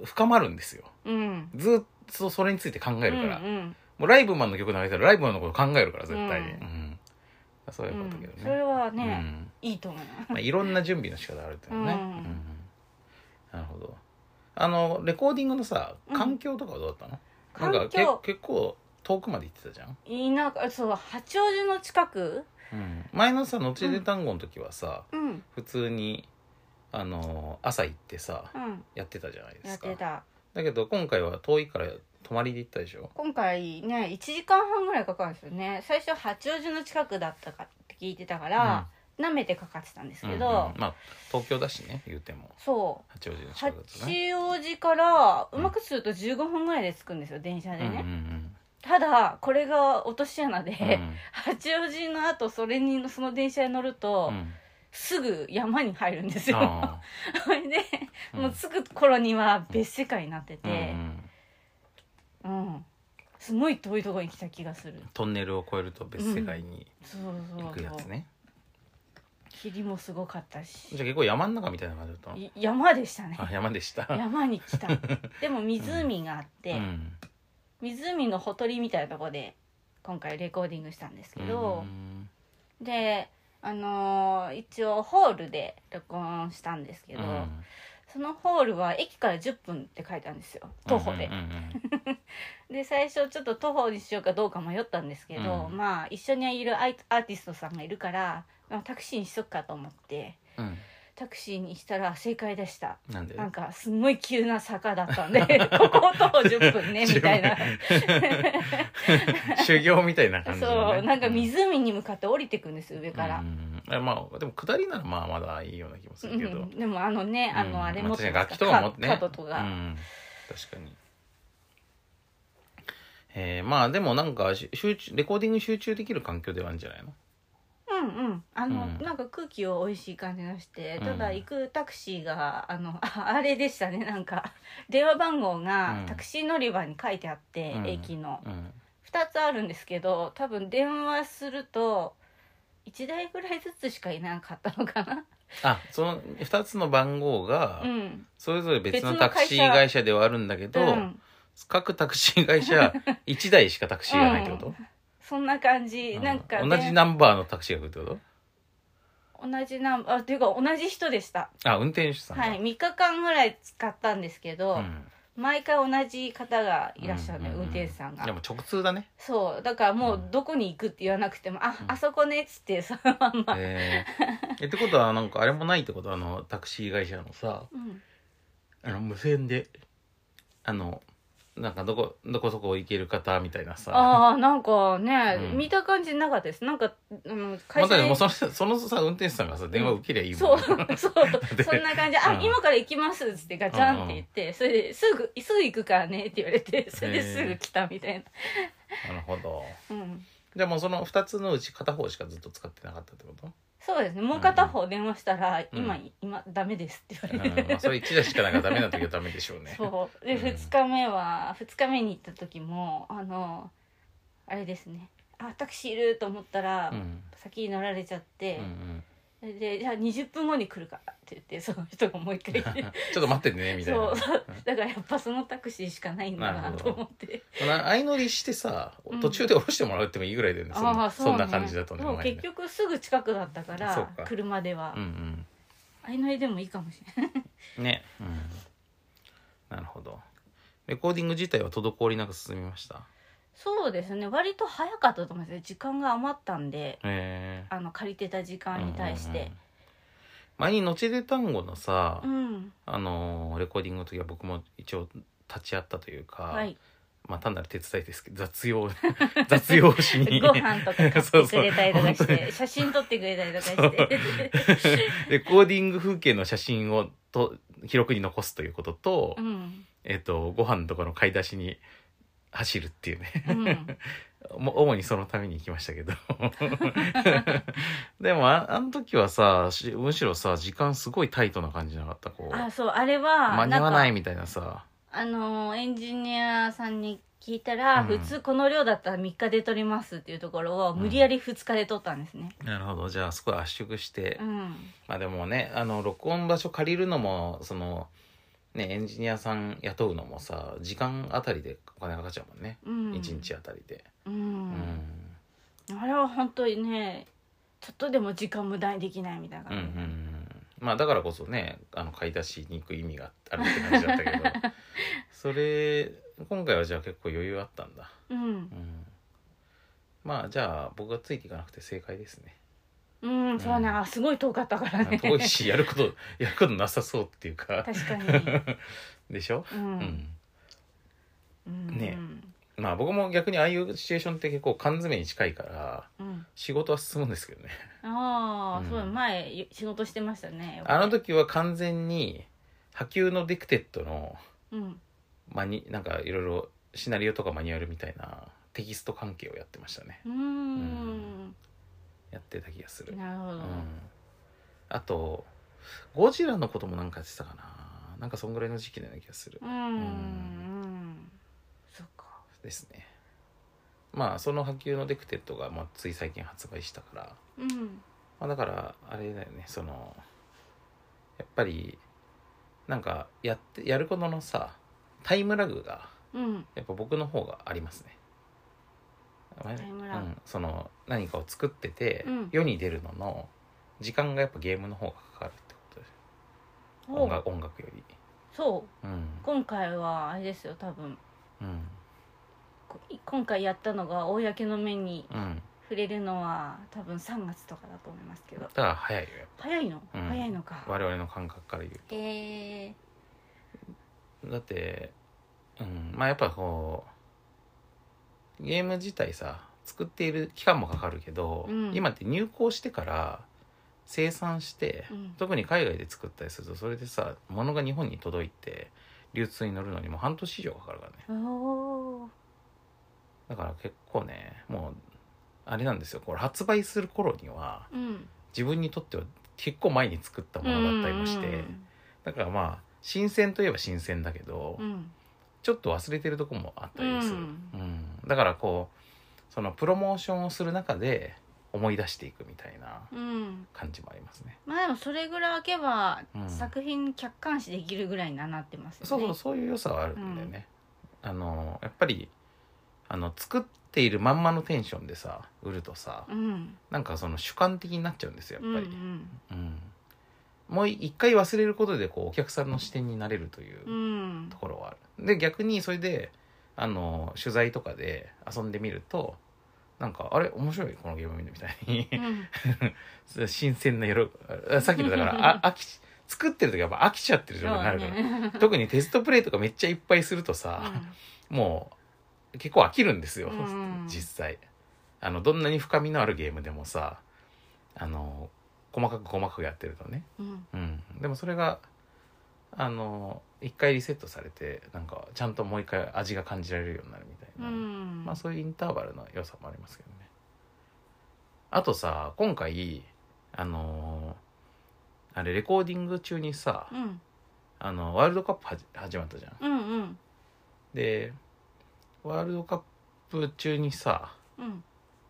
[SPEAKER 1] 深まるんですよ。
[SPEAKER 2] うん。
[SPEAKER 1] ずっとそれについて考えるから、
[SPEAKER 2] うんうん。
[SPEAKER 1] もうライブマンの曲流れたらライブマンのこと考えるから絶対に、
[SPEAKER 2] う
[SPEAKER 1] うん。そういうことだけどね、
[SPEAKER 2] それは
[SPEAKER 1] う
[SPEAKER 2] ね、
[SPEAKER 1] ん。
[SPEAKER 2] いいと思いま
[SPEAKER 1] あ、いろんな準備の仕方あるっていうのね、
[SPEAKER 2] うん。
[SPEAKER 1] なるほど。あのレコーディングのさ
[SPEAKER 2] うん。
[SPEAKER 1] 環境とかはどうだったの、
[SPEAKER 2] 環
[SPEAKER 1] なんか結構遠くまで行ってたじゃん、
[SPEAKER 2] 田舎そう八王子の近く？
[SPEAKER 1] うん、前のさ「のちで単語」の時はさ、
[SPEAKER 2] うん。
[SPEAKER 1] 普通にあの朝行ってさ
[SPEAKER 2] うん。
[SPEAKER 1] やってたじゃないで
[SPEAKER 2] やっ
[SPEAKER 1] すか
[SPEAKER 2] てた。
[SPEAKER 1] だけど今回は遠いから泊まりで行ったでしょ？
[SPEAKER 2] 今回ね1時間半ぐらいかかるんですよね。最初八王子の近くだったかって聞いてたから、舐めてかかってたんですけど、
[SPEAKER 1] うんうんまあ東京だしね言うても。
[SPEAKER 2] そう。
[SPEAKER 1] 八王子の近くだとね。
[SPEAKER 2] 八王子からうまくすると15分ぐらいで着くんですよ電車でね、
[SPEAKER 1] うんうん
[SPEAKER 2] ただこれが落とし穴で、八王子の後それにその電車に乗ると、
[SPEAKER 1] うん。
[SPEAKER 2] すぐ山に入るんですよ。
[SPEAKER 1] あ
[SPEAKER 2] それ で、
[SPEAKER 1] うん。
[SPEAKER 2] もう着く頃には別世界になって
[SPEAKER 1] ーうん。う
[SPEAKER 2] て
[SPEAKER 1] ん。
[SPEAKER 2] うん、すごい遠いところに来た気がする。
[SPEAKER 1] トンネルを越えると別世界に
[SPEAKER 2] そうそう
[SPEAKER 1] 行くやつね、
[SPEAKER 2] 霧もすごかったし。
[SPEAKER 1] じゃあ結構山の中みたいな感じだった
[SPEAKER 2] 山でしたね。
[SPEAKER 1] あ山でした。
[SPEAKER 2] 山に来た。でも湖があって、
[SPEAKER 1] うん
[SPEAKER 2] 湖のほとりみたいなところで今回レコーディングしたんですけど
[SPEAKER 1] う、ん。
[SPEAKER 2] であのー一応ホールで録音したんですけど、
[SPEAKER 1] うん。
[SPEAKER 2] そのホールは駅から10分って書いてあるんですよ徒歩で。で最初ちょっと徒歩にしようかどうか迷ったんですけど、
[SPEAKER 1] うん。
[SPEAKER 2] まあ一緒にいるアイアーティストさんがいるから、まあタクシーにしとくかと思って
[SPEAKER 1] うんうん
[SPEAKER 2] タクシーにしたら正解でした。
[SPEAKER 1] なんで？
[SPEAKER 2] なんかすんごい急な坂だったんで ここを徒歩10分ねみたいな。
[SPEAKER 1] 修行みたいな感じのね。
[SPEAKER 2] そうなんか湖に向かって降りてくんですよ上から。
[SPEAKER 1] まあでも下りならまあまだいいような気もするけど、
[SPEAKER 2] うんでもあのねあのあれ
[SPEAKER 1] も
[SPEAKER 2] も
[SPEAKER 1] 確かに楽器とか持ってね。
[SPEAKER 2] 角とか、
[SPEAKER 1] うん、確かに。えー、まあでもなんかし集中レコーディング集中できる環境ではあるんじゃないの？
[SPEAKER 2] うんうん。あの、
[SPEAKER 1] うん
[SPEAKER 2] なんか空気を美味しい感じがして
[SPEAKER 1] うん。
[SPEAKER 2] ただ行くタクシーがあのあ あれでしたね。なんか電話番号が
[SPEAKER 1] うん。
[SPEAKER 2] タクシー乗り場に書いてあって、
[SPEAKER 1] うん。
[SPEAKER 2] 駅の。
[SPEAKER 1] うん。
[SPEAKER 2] 2つあるんですけど多分電話すると1台ぐらいずつしかいなかったのかな。
[SPEAKER 1] あその2つの番号が
[SPEAKER 2] うん。
[SPEAKER 1] それぞれ別の
[SPEAKER 2] 別の
[SPEAKER 1] タクシー会社ではあるんだけど、
[SPEAKER 2] うん。
[SPEAKER 1] 各タクシー会社 1台しかタクシーがないってこと、
[SPEAKER 2] そんな感じ、
[SPEAKER 1] うん
[SPEAKER 2] なんか、ね、
[SPEAKER 1] 同じナンバーのタクシーが来るってこ
[SPEAKER 2] 同じナンバーあっていうか同じ人でした。
[SPEAKER 1] とあ運転手さんが。
[SPEAKER 2] はい。3日間ぐらい使ったんですけど、
[SPEAKER 1] うん。
[SPEAKER 2] 毎回同じ方がいらっしゃるね、
[SPEAKER 1] うんうんうん
[SPEAKER 2] 運転手さんが。
[SPEAKER 1] でも直通だね。
[SPEAKER 2] そう。だからもうどこに行くって言わなくても「ああそこね」っつってそのまんま、
[SPEAKER 1] えー、えってことはなんかあれもないってこと？あのタクシー会社のさ
[SPEAKER 2] うん。
[SPEAKER 1] あの無線であのなんかどこどこそこ行ける方みたいなさ。
[SPEAKER 2] ああなんかね、
[SPEAKER 1] うん。
[SPEAKER 2] 見た感じなかったです。なんか、うん、
[SPEAKER 1] ま
[SPEAKER 2] 会社で
[SPEAKER 1] たでもそのそのさ運転手さんがさ電話受けりゃいいもん、
[SPEAKER 2] そうそう そんな感じ。で「あ、
[SPEAKER 1] うん。
[SPEAKER 2] 今から行きます」っつってガチャンって言って、それですぐ「すぐ行くからね」って言われてそれですぐ来たみたいな、
[SPEAKER 1] なるほど。
[SPEAKER 2] うん、
[SPEAKER 1] じゃあもうその2つのうち片方しかずっと使ってなかったってこと？
[SPEAKER 2] そうですね。もう片方電話したら「
[SPEAKER 1] うん。
[SPEAKER 2] 今今ダメです」って
[SPEAKER 1] うん
[SPEAKER 2] 言われて、
[SPEAKER 1] まあ、それ1台しかなんかダメな時はダメでしょうね。
[SPEAKER 2] そう。で
[SPEAKER 1] うん。
[SPEAKER 2] 2日目は2日目に行った時もあのあれですね。あタクシーいると思ったら、
[SPEAKER 1] うん。
[SPEAKER 2] 先に乗られちゃって。
[SPEAKER 1] うんう、ん。
[SPEAKER 2] それでじゃあ20分後に来るからって言ってその人がもう一回。
[SPEAKER 1] ちょっと待ってねみたいな。
[SPEAKER 2] そう。だからやっぱそのタクシーしかないんだなと思って。
[SPEAKER 1] な相乗りしてさ
[SPEAKER 2] うん。
[SPEAKER 1] 途中で降ろしてもらうってもいいぐらいだよね、そんな
[SPEAKER 2] ああ
[SPEAKER 1] そんな感じだとね
[SPEAKER 2] そう結局すぐ近くだったか
[SPEAKER 1] そう
[SPEAKER 2] ら
[SPEAKER 1] か。
[SPEAKER 2] 車では、
[SPEAKER 1] うん。うん
[SPEAKER 2] 相乗りでもいいかもしれない。
[SPEAKER 1] ね。うん。なるほど。レコーディング自体は滞りなく進みました？
[SPEAKER 2] そうですね。割と早かったと思いますね。時間が余ったんで
[SPEAKER 1] え
[SPEAKER 2] あの借りてた時
[SPEAKER 1] え
[SPEAKER 2] 間に対して
[SPEAKER 1] 前に「のちで単語」のさ、
[SPEAKER 2] うん、
[SPEAKER 1] あのーレコーディングの時は僕も一応立ち会ったというか、
[SPEAKER 2] はい。
[SPEAKER 1] まあ単なる手伝いですけど雑用 雑用しに。
[SPEAKER 2] ご飯とか買ってくれたりとかして写真撮ってくれたりとかして。
[SPEAKER 1] レコーディング風景の写真をと記録に残すということと、
[SPEAKER 2] うん。
[SPEAKER 1] えっ、とご飯とかの買い出しに走るっていうね。
[SPEAKER 2] うん。
[SPEAKER 1] も 主にそのために行きましたけど。でもああの時はさしむしろさ時間すごいタイトな感じじゃなかった？こう。
[SPEAKER 2] あそうあれは
[SPEAKER 1] 間に合わないみたいなさ。
[SPEAKER 2] あのエンジニアさんに聞いたら、
[SPEAKER 1] うん。
[SPEAKER 2] 普通この量だったら3日で撮りますっていうところを無理やり2日で撮ったんですね。
[SPEAKER 1] なるほど。じゃあすごい圧縮して、
[SPEAKER 2] うん。
[SPEAKER 1] まあでもねあの録音場所借りるのもそのねエンジニアさん雇うのもさ時間あたりでお金かかっちゃうもんね、
[SPEAKER 2] うん。
[SPEAKER 1] 一日あたりで
[SPEAKER 2] う
[SPEAKER 1] うん。
[SPEAKER 2] ん、あれは本当にねちょっとでも時間無駄にできないみたいな
[SPEAKER 1] うんうんまあだからこそねあの買い出しに行く意味があるって感じだったけど。それ今回はじゃあ結構余裕あったんだ。
[SPEAKER 2] うん。
[SPEAKER 1] うん。まあじゃあ僕がついていかなくて正解ですね。
[SPEAKER 2] うん、そうね。あすごい遠かったからね。
[SPEAKER 1] 遠いしやることやることなさそうっていうか。
[SPEAKER 2] 確かに。
[SPEAKER 1] でしょ？
[SPEAKER 2] う、
[SPEAKER 1] うんん。
[SPEAKER 2] うん、
[SPEAKER 1] ねまあ僕も逆にああいうシチュエーションって結構缶詰に近いから
[SPEAKER 2] うん、
[SPEAKER 1] 仕事は進むんですけどね。
[SPEAKER 2] ああ、
[SPEAKER 1] うん。
[SPEAKER 2] そう前仕事してましたね。
[SPEAKER 1] あの時は完全に波及のディクテッドの
[SPEAKER 2] うん。
[SPEAKER 1] マニなんかいろいろシナリオとかマニュアルみたいなテキスト関係をやってましたね。
[SPEAKER 2] うーん。
[SPEAKER 1] やってた気がする、
[SPEAKER 2] なるほど、
[SPEAKER 1] うん、あとゴジラのこともなんかやってたかな。なんかそんぐらいの時期のような気がする。
[SPEAKER 2] うん。うん。そっか
[SPEAKER 1] ですね。まあその波及のディクテッドが、まあ、つい最近発売したから。
[SPEAKER 2] うん。
[SPEAKER 1] まあ、だからあれだよね。そのやっぱりなんかやってやることのさタイムラグが
[SPEAKER 2] うん。
[SPEAKER 1] やっぱ僕の方がありますね。
[SPEAKER 2] タイムラグ。
[SPEAKER 1] うん、その何かを作ってて、
[SPEAKER 2] うん。
[SPEAKER 1] 世に出るのの時間がやっぱゲームの方がかかるってことで。音楽音楽より。
[SPEAKER 2] そう。
[SPEAKER 1] うん。
[SPEAKER 2] 今回はあれですよ多分。
[SPEAKER 1] うん。
[SPEAKER 2] こ今回やったのが公の目に
[SPEAKER 1] うん、
[SPEAKER 2] 触れるのは多分3月とかだと思いますけど。
[SPEAKER 1] だから早いよ
[SPEAKER 2] 早いの、
[SPEAKER 1] うん。
[SPEAKER 2] 早いのか。
[SPEAKER 1] ぱ我々の感覚から言うと。
[SPEAKER 2] へえ
[SPEAKER 1] だって、うん、まあやっぱこうゲーム自体さ作っている期間もかかるけど、
[SPEAKER 2] うん。
[SPEAKER 1] 今って入稿してから生産して、
[SPEAKER 2] うん。
[SPEAKER 1] 特に海外で作ったりするとそれでさ物が日本に届いて流通に乗るのにも半年以上かかるからね。
[SPEAKER 2] おー
[SPEAKER 1] だから結構ねもうあれなんですよ。これ発売する頃には
[SPEAKER 2] うん。
[SPEAKER 1] 自分にとっては結構前に作ったものだったりもして、だからまあ新鮮といえば新鮮だけど、
[SPEAKER 2] うん。うん
[SPEAKER 1] ちょっと忘れてるとこもあったりする、
[SPEAKER 2] うん。
[SPEAKER 1] うん。だからこうそのプロモーションをする中で思い出していくみたいな
[SPEAKER 2] うん。
[SPEAKER 1] 感じもありますね。
[SPEAKER 2] まあでもそれぐらい開けば
[SPEAKER 1] うん。
[SPEAKER 2] 作品客観視できるぐらいにはなってますよね。
[SPEAKER 1] そうそうそういう良さはあるんだよね。あのやっぱりあの作っているまんまのテンションでさ売るとさ
[SPEAKER 2] うん。
[SPEAKER 1] なんかその主観的になっちゃうんですよやっぱり。
[SPEAKER 2] うん
[SPEAKER 1] うんもう一回忘れることでこうお客さんの視点になれるという
[SPEAKER 2] うん。
[SPEAKER 1] ところはある。で逆にそれであの取材とかで遊んでみるとなんかあれ？面白い？このゲーム見るみたいに。
[SPEAKER 2] うん。
[SPEAKER 1] 新鮮な色あさっきのだからあ飽き作ってる時はやっぱ飽きちゃってる状態になるから、
[SPEAKER 2] ね。
[SPEAKER 1] 特にテストプレイとかめっちゃいっぱいするとさ、もう結構飽きるんですよ、
[SPEAKER 2] うん。
[SPEAKER 1] 実際。あのどんなに深みのあるゲームでもさあの細かく細かくやってるとね、
[SPEAKER 2] うん。
[SPEAKER 1] うん、でもそれがあの一回リセットされてなんかちゃんともう一回味が感じられるようになるみたいな、
[SPEAKER 2] うん。
[SPEAKER 1] まあそういうインターバルの良さもありますけどね。あとさ今回あのあれレコーディング中にさ、
[SPEAKER 2] うん。
[SPEAKER 1] あのワールドカップはじ始まったじゃん。
[SPEAKER 2] うんうん。
[SPEAKER 1] でワールドカップ中にさ、
[SPEAKER 2] うん。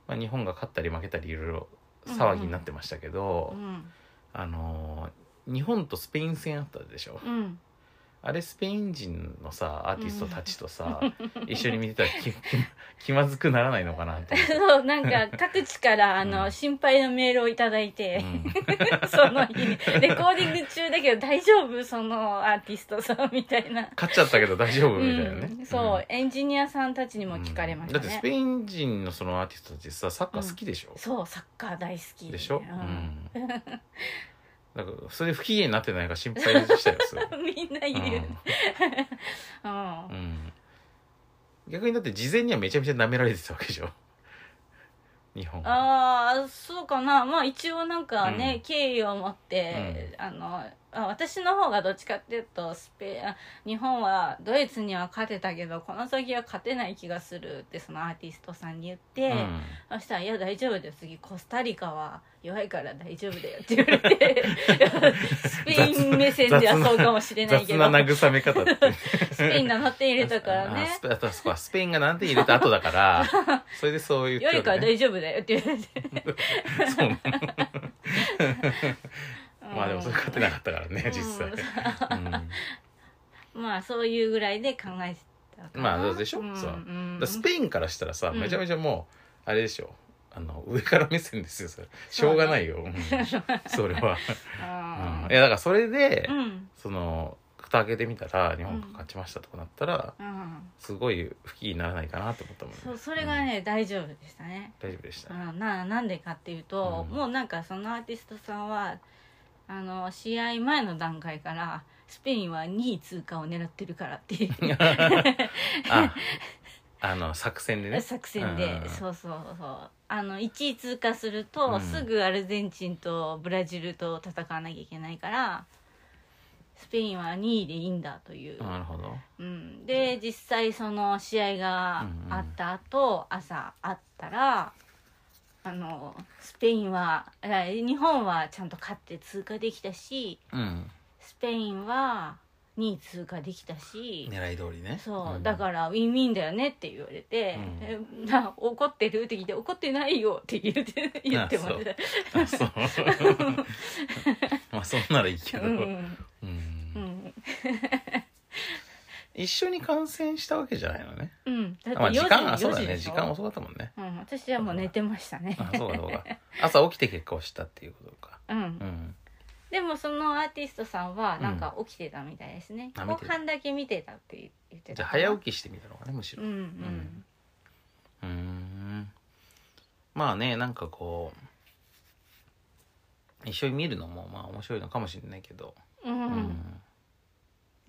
[SPEAKER 1] まあ、日本が勝ったり負けたりいろいろ騒ぎになってましたけど、
[SPEAKER 2] うん
[SPEAKER 1] あの日本とスペイン戦あったでしょ、
[SPEAKER 2] うん
[SPEAKER 1] あれスペイン人のさアーティストたちとさ、一緒に見てたら気 気まずくならないのかなって思って、
[SPEAKER 2] そうなんか各地から あの、
[SPEAKER 1] うん。
[SPEAKER 2] 心配のメールをいただいて、
[SPEAKER 1] うん。
[SPEAKER 2] その日レコーディング中だけど大丈夫？そのアーティストさんみたいな、
[SPEAKER 1] 勝っちゃったけど大丈夫みたいなね、
[SPEAKER 2] うん。そう、エンジニアさんたちにも聞かれました
[SPEAKER 1] だってスペ、イン人のそのアーティストたちさサッカー好きでしょ、
[SPEAKER 2] そうサッカー大好き
[SPEAKER 1] で。しょ、
[SPEAKER 2] う
[SPEAKER 1] うんん、だからそれで不機嫌になってないか心配でしたよそれ
[SPEAKER 2] みんな言う、うん。
[SPEAKER 1] うん。うん。逆にだって事前にはめちゃめちゃ舐められてたわけでしょ。日本
[SPEAKER 2] ああそうかな。まあ一応なんかね、
[SPEAKER 1] うん。
[SPEAKER 2] 敬意を持って、あのあ私の方がどっちかっていうとスペあ日本はドイツには勝てたけどこの先は勝てない気がするってそのアーティストさんに言って、
[SPEAKER 1] うん。
[SPEAKER 2] そしたら「いや大丈夫だよ次コスタリカは弱いから大丈夫だよ」って言われて スペイン目線ではそうかもしれないけど
[SPEAKER 1] 雑な慰め方って
[SPEAKER 2] スペイン7点入れたから
[SPEAKER 1] あ
[SPEAKER 2] ね
[SPEAKER 1] スペあとそこはスペインが何点入れた後だから それでそう言って
[SPEAKER 2] 弱いから
[SPEAKER 1] ね
[SPEAKER 2] 大丈夫だよって言われて。
[SPEAKER 1] そうまあでもそれ勝てなかったからね実際、うん。
[SPEAKER 2] まあそういうぐらいで考えてた
[SPEAKER 1] まあでしょ？う
[SPEAKER 2] う。ん。
[SPEAKER 1] だからスペインからしたらさ、
[SPEAKER 2] うん。
[SPEAKER 1] めちゃめちゃもうあれでしょ？あの上から目線ですよそれ。しょうがないよ、うん。それは、いやだからそれで、
[SPEAKER 2] うん。
[SPEAKER 1] その蓋開けてみたら日本が勝ちましたとかなったら、
[SPEAKER 2] うん。
[SPEAKER 1] すごい不機嫌にならないかなと思ったもんね。
[SPEAKER 2] そうそれがね、大丈夫でしたね。
[SPEAKER 1] 大丈夫でした、
[SPEAKER 2] うん。ななんでかっていうと、
[SPEAKER 1] うん。
[SPEAKER 2] もうなんかそのアーティストさんはあの試合前の段階からスペインは2位通過を狙ってるからっていう。
[SPEAKER 1] ああの作戦でね。
[SPEAKER 2] 作戦で、
[SPEAKER 1] うん
[SPEAKER 2] そうそうそうあの1位通過すると、
[SPEAKER 1] うん。
[SPEAKER 2] すぐアルゼンチンとブラジルと戦わなきゃいけないからスペインは2位でいいんだという、
[SPEAKER 1] なるほど。
[SPEAKER 2] うん、で実際その試合があった後、朝会ったらあのスペインはえ日本はちゃんと勝って通過できたし
[SPEAKER 1] うん。
[SPEAKER 2] スペインは2位通過できたし、
[SPEAKER 1] 狙い通りね。
[SPEAKER 2] そう、
[SPEAKER 1] ん。
[SPEAKER 2] だからウィンウィンだよねって言われて
[SPEAKER 1] うん「
[SPEAKER 2] えな怒ってる?」って聞いて「怒ってないよ」って言って言ってました。
[SPEAKER 1] あそう。まあそんならいいけど、
[SPEAKER 2] うん。
[SPEAKER 1] うん。
[SPEAKER 2] うん
[SPEAKER 1] 一緒に観戦したわけじゃないのね。
[SPEAKER 2] うん。だって
[SPEAKER 1] まあ時間あ
[SPEAKER 2] 4
[SPEAKER 1] そうだね。時間遅かったもんね。
[SPEAKER 2] うん、私はもう寝てましたね。
[SPEAKER 1] あそうかそうか 朝起きて結果をしたっていうことか。
[SPEAKER 2] うん。
[SPEAKER 1] うん。
[SPEAKER 2] でもそのアーティストさんはなんか起きてたみたいですね、
[SPEAKER 1] あ見てた。
[SPEAKER 2] 後半だけ見てたって言ってた。
[SPEAKER 1] じゃあ早起きしてみたのかねむしろ。
[SPEAKER 2] うんう
[SPEAKER 1] うん。うーん。まあねなんかこう一緒に見るのもまあ面白いのかもしれないけど。
[SPEAKER 2] うん、う
[SPEAKER 1] うんん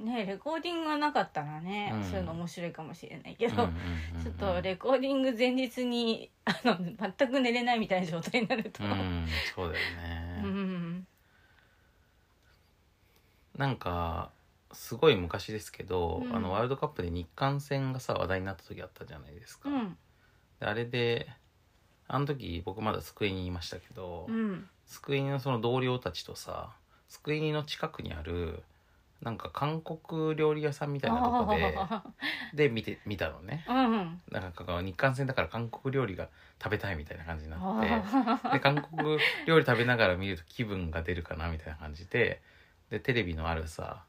[SPEAKER 2] ねレコーディングがなかったらね、
[SPEAKER 1] うん。
[SPEAKER 2] そういうの面白いかもしれないけど、
[SPEAKER 1] うんうんうんうん。
[SPEAKER 2] ちょっとレコーディング前日に あの全く寝れないみたいな状態になると、
[SPEAKER 1] うんそうだよ
[SPEAKER 2] う
[SPEAKER 1] ね
[SPEAKER 2] ん。
[SPEAKER 1] なんかすごい昔ですけど、
[SPEAKER 2] うん。
[SPEAKER 1] あのワールドカップで日韓戦がさ話題になった時あったじゃないですか、あれであの時僕まだ救いにいましたけど、
[SPEAKER 2] うん。
[SPEAKER 1] 救いのその同僚たちとさ救いの近くにあるなんか韓国料理屋さんみたいなとこで
[SPEAKER 2] あ
[SPEAKER 1] で見て見たのね。
[SPEAKER 2] ーうん。
[SPEAKER 1] なんか日韓戦だから韓国料理が食べたいみたいな感じになって
[SPEAKER 2] あ
[SPEAKER 1] で韓国料理食べながら見ると気分が出るかなみたいな感じででテレビのあるさ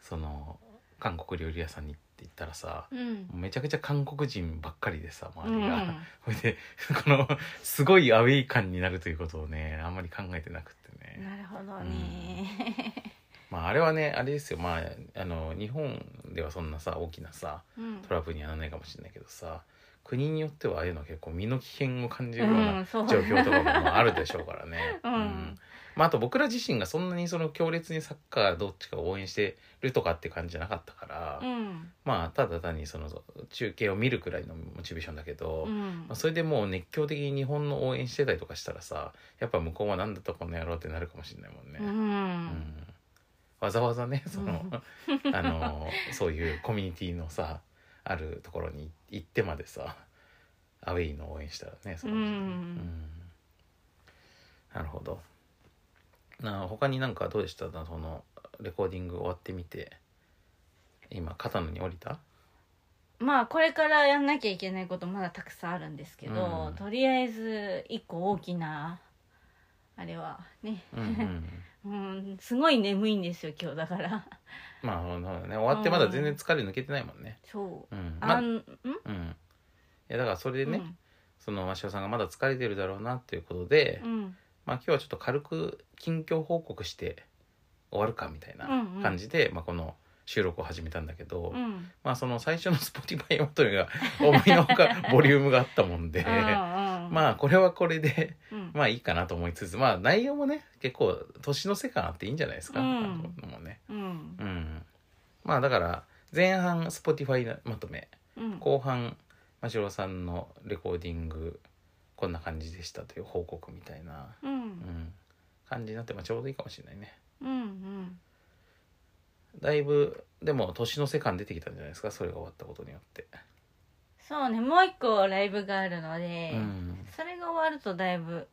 [SPEAKER 1] その韓国料理屋さんに行ったらさ
[SPEAKER 2] ーうん。
[SPEAKER 1] めちゃくちゃ韓国人ばっかりでさ周
[SPEAKER 2] うん
[SPEAKER 1] りが、それでこのすごいアウェイ感になるということをねあんまり考えてなくってね。
[SPEAKER 2] なるほどね
[SPEAKER 1] まああれはねあれですよ。まああの日本ではそんなさ大きなさ
[SPEAKER 2] うん。
[SPEAKER 1] トラブルにはならないかもしれないけどさ国によってはああいうの結構身の危険を感じるよう
[SPEAKER 2] う
[SPEAKER 1] な状況とかもまああるでしょうからね。
[SPEAKER 2] うん。
[SPEAKER 1] まあ、あと僕ら自身がそんなにその強烈にサッカーどっちかを応援してるとかって感じじゃなかったから、
[SPEAKER 2] うん。
[SPEAKER 1] まあただ単にその中継を見るくらいのモチベーションだけど、
[SPEAKER 2] うん。
[SPEAKER 1] まあ、それでもう熱狂的に日本の応援してたりとかしたらさやっぱ向こうは何だったこの野郎ってなるかもしれないもんね。
[SPEAKER 2] う
[SPEAKER 1] うん
[SPEAKER 2] ん
[SPEAKER 1] わざわざねその、あのそういうコミュニティのさあるところに行ってまでさアウェイの応援したらねそうかもしれない
[SPEAKER 2] うん。
[SPEAKER 1] なるほど。な他になんかどうでした？なそのレコーディング終わってみて今肩のに降りた？
[SPEAKER 2] まあこれからやんなきゃいけないことまだたくさんあるんですけど、
[SPEAKER 1] うん。
[SPEAKER 2] とりあえず一個大きなあれはね、
[SPEAKER 1] うんうん
[SPEAKER 2] うん、すごい眠いんですよ今日だから。
[SPEAKER 1] まああのね。終わってまだ全然疲れ抜けてないもんね。
[SPEAKER 2] そう。
[SPEAKER 1] うん。まあうん
[SPEAKER 2] あん？ん。
[SPEAKER 1] いやだからそれでね、
[SPEAKER 2] うん。
[SPEAKER 1] その真汐さんがまだ疲れてるだろうなっていうことで、
[SPEAKER 2] うん。
[SPEAKER 1] まあ今日はちょっと軽く近況報告して終わるかみたいな
[SPEAKER 2] うんうん。
[SPEAKER 1] 感じで、まあこの収録を始めたんだけど、
[SPEAKER 2] うん。
[SPEAKER 1] まあその最初の Spotify まとめが思いのほかボリュームがあったもんで、
[SPEAKER 2] ま
[SPEAKER 1] まあこれはこれで
[SPEAKER 2] うん。
[SPEAKER 1] まあいいかなと思いつつまあ内容もね結構年の瀬感あっていいんじゃないですか、
[SPEAKER 2] うん。
[SPEAKER 1] もね。
[SPEAKER 2] うん。
[SPEAKER 1] うん。まあだから前半 Spotify まとめ。
[SPEAKER 2] うん。
[SPEAKER 1] 後半真城さんのレコーディングこんな感じでしたという報告みたいな、
[SPEAKER 2] う
[SPEAKER 1] うんん、感じになってまあちょうどいいかもしれないね。
[SPEAKER 2] うんうん。
[SPEAKER 1] だいぶでも年の瀬感出てきたんじゃないですかそれが終わったことによって、
[SPEAKER 2] そうねもう一個ライブがあるので、
[SPEAKER 1] うん。
[SPEAKER 2] それが終わるとだいぶ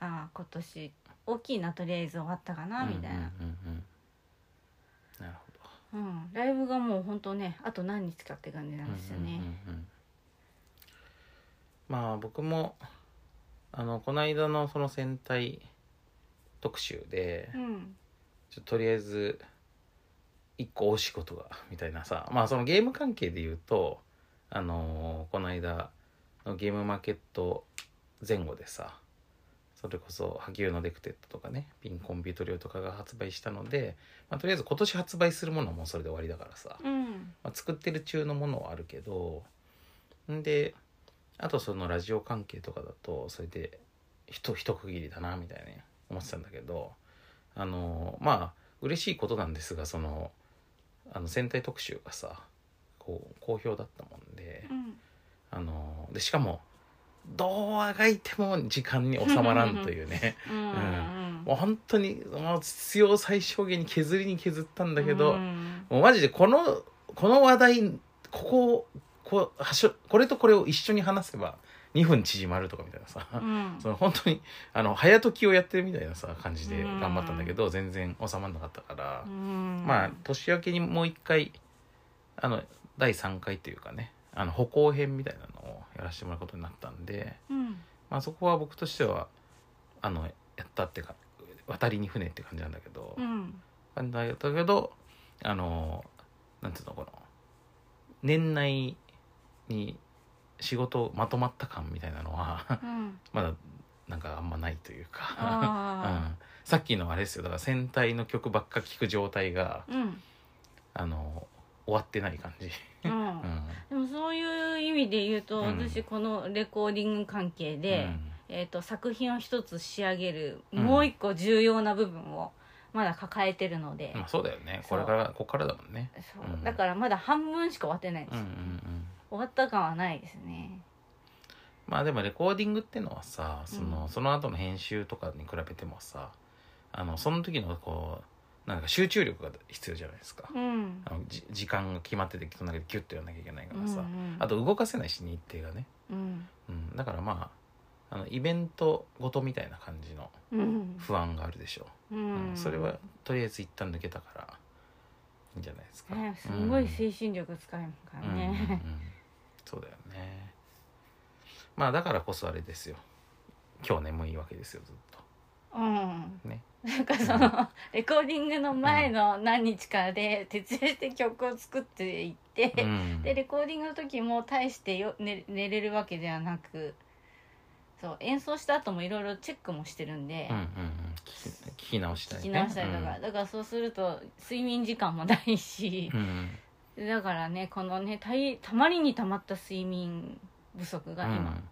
[SPEAKER 2] ああ今年大きいなとりあえず終わったかなみたいな、
[SPEAKER 1] うんうんうん。うんな。るほど。
[SPEAKER 2] うんライブがもう本当ねあと何日かって感じなんですよね、
[SPEAKER 1] うんうんうんうん。まあ僕もあのこの間のその戦隊特集で
[SPEAKER 2] うん。
[SPEAKER 1] ちょとりあえず一個お仕事がみたいなさまあそのゲーム関係で言うとあのこの間のゲームマーケット前後でさそれこそ波及のデクテッドとかねピンコンビュートリオとかが発売したので、まあ、とりあえず今年発売するものはもうそれで終わりだからさ、
[SPEAKER 2] うん。
[SPEAKER 1] まあ、作ってる中のものはあるけどんであとそのラジオ関係とかだとそれで一一区切りだなみたいに思ってたんだけどあのまあ嬉しいことなんですがそのあの戦隊特集がさこう好評だったもんで
[SPEAKER 2] うん。
[SPEAKER 1] あのでしかもどうあがいても時間に収まらんというね。
[SPEAKER 2] うん。うん。
[SPEAKER 1] もう本当にもう必要最小限に削りに削ったんだけど、
[SPEAKER 2] うん。
[SPEAKER 1] もうマジでこのこの話題こここうはしょこれとこれを一緒に話せば2分縮まるとかみたいなさ、
[SPEAKER 2] うん。
[SPEAKER 1] その本当にあの早時をやってるみたいなさ感じで頑張ったんだけど、全然収まらなかったから、
[SPEAKER 2] うん。
[SPEAKER 1] まあ年明けにもう一回あの第3回というかねあの歩行編みたいなのをやらせてもらうことになったんで、
[SPEAKER 2] うん。
[SPEAKER 1] まあ、そこは僕としてはあのやったってか渡りに船って感じなんだけど、
[SPEAKER 2] うん。
[SPEAKER 1] 感じだったけどあのなんていうのこの年内に仕事まとまった感みたいなのは
[SPEAKER 2] うん。
[SPEAKER 1] まだなんかあんまないというか、う
[SPEAKER 2] あ
[SPEAKER 1] ん、さっきのあれですよ。だから戦隊の曲ばっか聴く状態が
[SPEAKER 2] ーうん。
[SPEAKER 1] あの終わってない感じ、
[SPEAKER 2] う
[SPEAKER 1] うん。ん
[SPEAKER 2] でもそういう意味で言うと、
[SPEAKER 1] うん。
[SPEAKER 2] 私このレコーディング関係で、
[SPEAKER 1] うん。
[SPEAKER 2] えー、と作品を一つ仕上げる、
[SPEAKER 1] うん。
[SPEAKER 2] もう一個重要な部分をまだ抱えてるので、
[SPEAKER 1] まあ、そうだよね。これからここからだもんね。
[SPEAKER 2] そう。
[SPEAKER 1] うん。
[SPEAKER 2] だからまだ半分しか終わってないんですよ、
[SPEAKER 1] うんうん。うん
[SPEAKER 2] 終わった感はないですね。
[SPEAKER 1] まあでもレコーディングってのはさその,、
[SPEAKER 2] うん。
[SPEAKER 1] その後の編集とかに比べてもさあのその時のこうなんか集中力が必要じゃないですか、
[SPEAKER 2] うん。
[SPEAKER 1] あのじ時間が決まっててそんだけギュッとやんなきゃいけないからさ、
[SPEAKER 2] うんうん
[SPEAKER 1] あと動かせないし日程がね、
[SPEAKER 2] うん。
[SPEAKER 1] うん、だからまああのイベントごとみたいな感じの
[SPEAKER 2] うん。
[SPEAKER 1] 不安があるでしょ
[SPEAKER 2] う。
[SPEAKER 1] う、うん。
[SPEAKER 2] ん
[SPEAKER 1] それはとりあえず一旦抜けたからいいんじゃないですか、
[SPEAKER 2] ねすごい精神力使えるから
[SPEAKER 1] うんうんうんうん。
[SPEAKER 2] ね
[SPEAKER 1] そうだよね。まあだからこそあれですよ。今日眠いわけですよずっと
[SPEAKER 2] うん。
[SPEAKER 1] ね。
[SPEAKER 2] なんかそのレコーディングの前の何日かで徹夜して曲を作っていって、
[SPEAKER 1] うん。
[SPEAKER 2] でレコーディングの時も大してよ寝寝れるわけではなくそう演奏した後もいろいろチェックもしてるんで、
[SPEAKER 1] うんうんうん。聞き聞き直したりね。
[SPEAKER 2] 聞き直したりとか、だからそうすると睡眠時間もないし
[SPEAKER 1] う、んうん。
[SPEAKER 2] だからねこのねたいたまりにたまった睡眠不足が今、
[SPEAKER 1] うん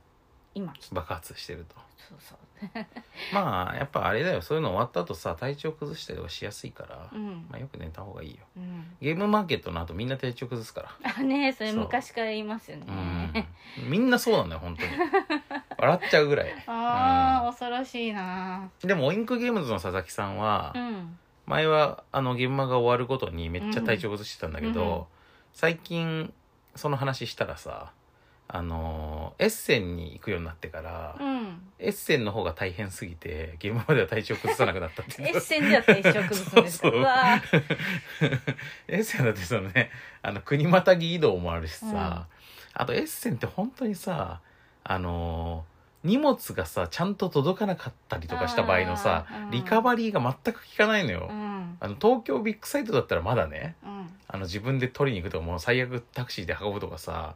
[SPEAKER 2] 今。
[SPEAKER 1] 爆発してると。
[SPEAKER 2] そうそう。
[SPEAKER 1] まあやっぱあれだよ。そういうの終わった後さ体調崩したりとかしやすいから、
[SPEAKER 2] うん。
[SPEAKER 1] まあ、よく寝た方がいいよ。
[SPEAKER 2] うん。
[SPEAKER 1] ゲームマーケットの後みんな体調崩すから。
[SPEAKER 2] あねそれ昔から言いますよね、
[SPEAKER 1] うん。みんなそうなんだよ本当に。笑っちゃうぐらい。
[SPEAKER 2] ああ、恐ろしいな。
[SPEAKER 1] でもオインクゲームズの佐々木さんは、
[SPEAKER 2] うん。
[SPEAKER 1] 前はあの現場が終わるごとにめっちゃ体調崩してたんだけど、
[SPEAKER 2] うんうん。
[SPEAKER 1] 最近その話したらさあのエッセンに行くようになってから、
[SPEAKER 2] うん。
[SPEAKER 1] エッセンの方が大変すぎて現場までは体調崩さなくなったって
[SPEAKER 2] エッセンでは体調崩すんですか？
[SPEAKER 1] エッセンだってそのねあの国またぎ移動もあるしさ、あとエッセンって本当にさあのー荷物がさちゃんと届かなかったりとかした場合のさ
[SPEAKER 2] うん。
[SPEAKER 1] リカバリーが全く効かないのよ、
[SPEAKER 2] うん。
[SPEAKER 1] あの東京ビッグサイトだったらまだね
[SPEAKER 2] うん。
[SPEAKER 1] あの自分で取りに行くとかもう最悪タクシーで運ぶとかさ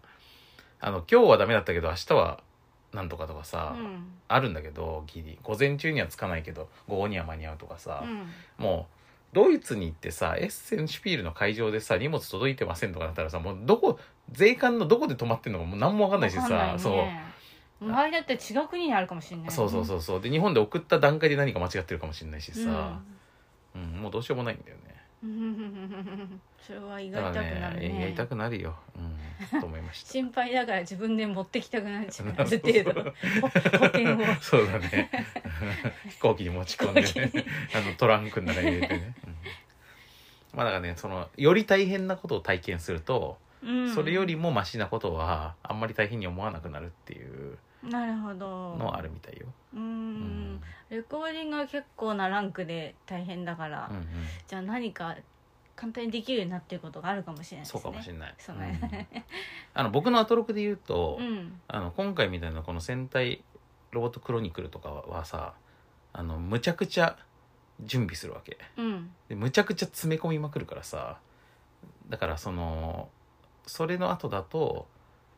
[SPEAKER 1] あの今日はダメだったけど明日はなんとかとかさ、
[SPEAKER 2] うん。
[SPEAKER 1] あるんだけどギリ。午前中には着かないけど午後には間に合うとかさ、
[SPEAKER 2] うん。
[SPEAKER 1] もうドイツに行ってさエッセンシュピールの会場でさ荷物届いてませんとかなったらさもうどこ税関のどこで止まってんのかもう何も分かんないしさ
[SPEAKER 2] ね。
[SPEAKER 1] そう。
[SPEAKER 2] 周りだって違う国にあるかもしれない
[SPEAKER 1] そうそうそうそう。で日本で送った段階で何か間違ってるかもしれないし
[SPEAKER 2] うん。
[SPEAKER 1] さ、うんもうどうしようもないんだよね。
[SPEAKER 2] うんそれは胃が痛くなる
[SPEAKER 1] ね。
[SPEAKER 2] ね
[SPEAKER 1] やりたくなるよ、うん、と思いました。
[SPEAKER 2] 心配だから自分で持ってきたくなっちゃうある程度ほ保険を。
[SPEAKER 1] そうだね。飛行機に持ち込んで、
[SPEAKER 2] 飛行
[SPEAKER 1] ね、あのトランクの中に入れてね、うん。まあだからねそのより大変なことを体験すると、
[SPEAKER 2] うん。
[SPEAKER 1] それよりもマシなことはあんまり大変に思わなくなるっていう。
[SPEAKER 2] なるほど。
[SPEAKER 1] のはあるみたいよ、
[SPEAKER 2] う
[SPEAKER 1] うん。ん
[SPEAKER 2] レコーディングは結構なランクで大変だから、
[SPEAKER 1] うんうん、
[SPEAKER 2] じゃあ何か簡単にできるようになってることがあるかもしれないね。
[SPEAKER 1] そうかもしれない。
[SPEAKER 2] ね。
[SPEAKER 1] うん。あの僕のアトロクで言うと、
[SPEAKER 2] うん。
[SPEAKER 1] あの今回みたいなこの戦隊ロボットクロニクルとかはさあのむちゃくちゃ準備するわけ。
[SPEAKER 2] うん。
[SPEAKER 1] でむちゃくちゃ詰め込みまくるからさだからそのそれの後だと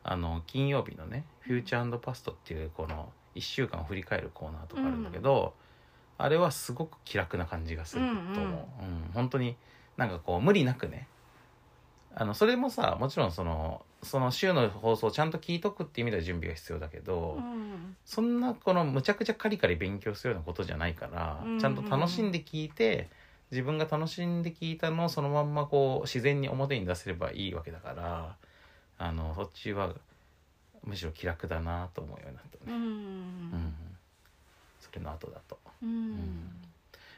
[SPEAKER 1] あの金曜日のね「フューチャーパスト」っていうこの1週間を振り返るコーナーとかあるんだけど、あれはすごく気楽な感じがすると思う、
[SPEAKER 2] うん
[SPEAKER 1] うん。本当になんかこう無理なくね。あのそれもさもちろんそのその週の放送をちゃんと聞いとくっていう意味では準備が必要だけど、
[SPEAKER 2] うん。
[SPEAKER 1] そんなこのむちゃくちゃカリカリ勉強するようなことじゃないから、
[SPEAKER 2] うん。
[SPEAKER 1] ちゃんと楽しんで聞いて自分が楽しんで聞いたのをそのまんまこう自然に表に出せればいいわけだからあのそっちはむしろ気楽だなと思うようになったね、
[SPEAKER 2] うん。
[SPEAKER 1] うん。それの後だと。
[SPEAKER 2] うん。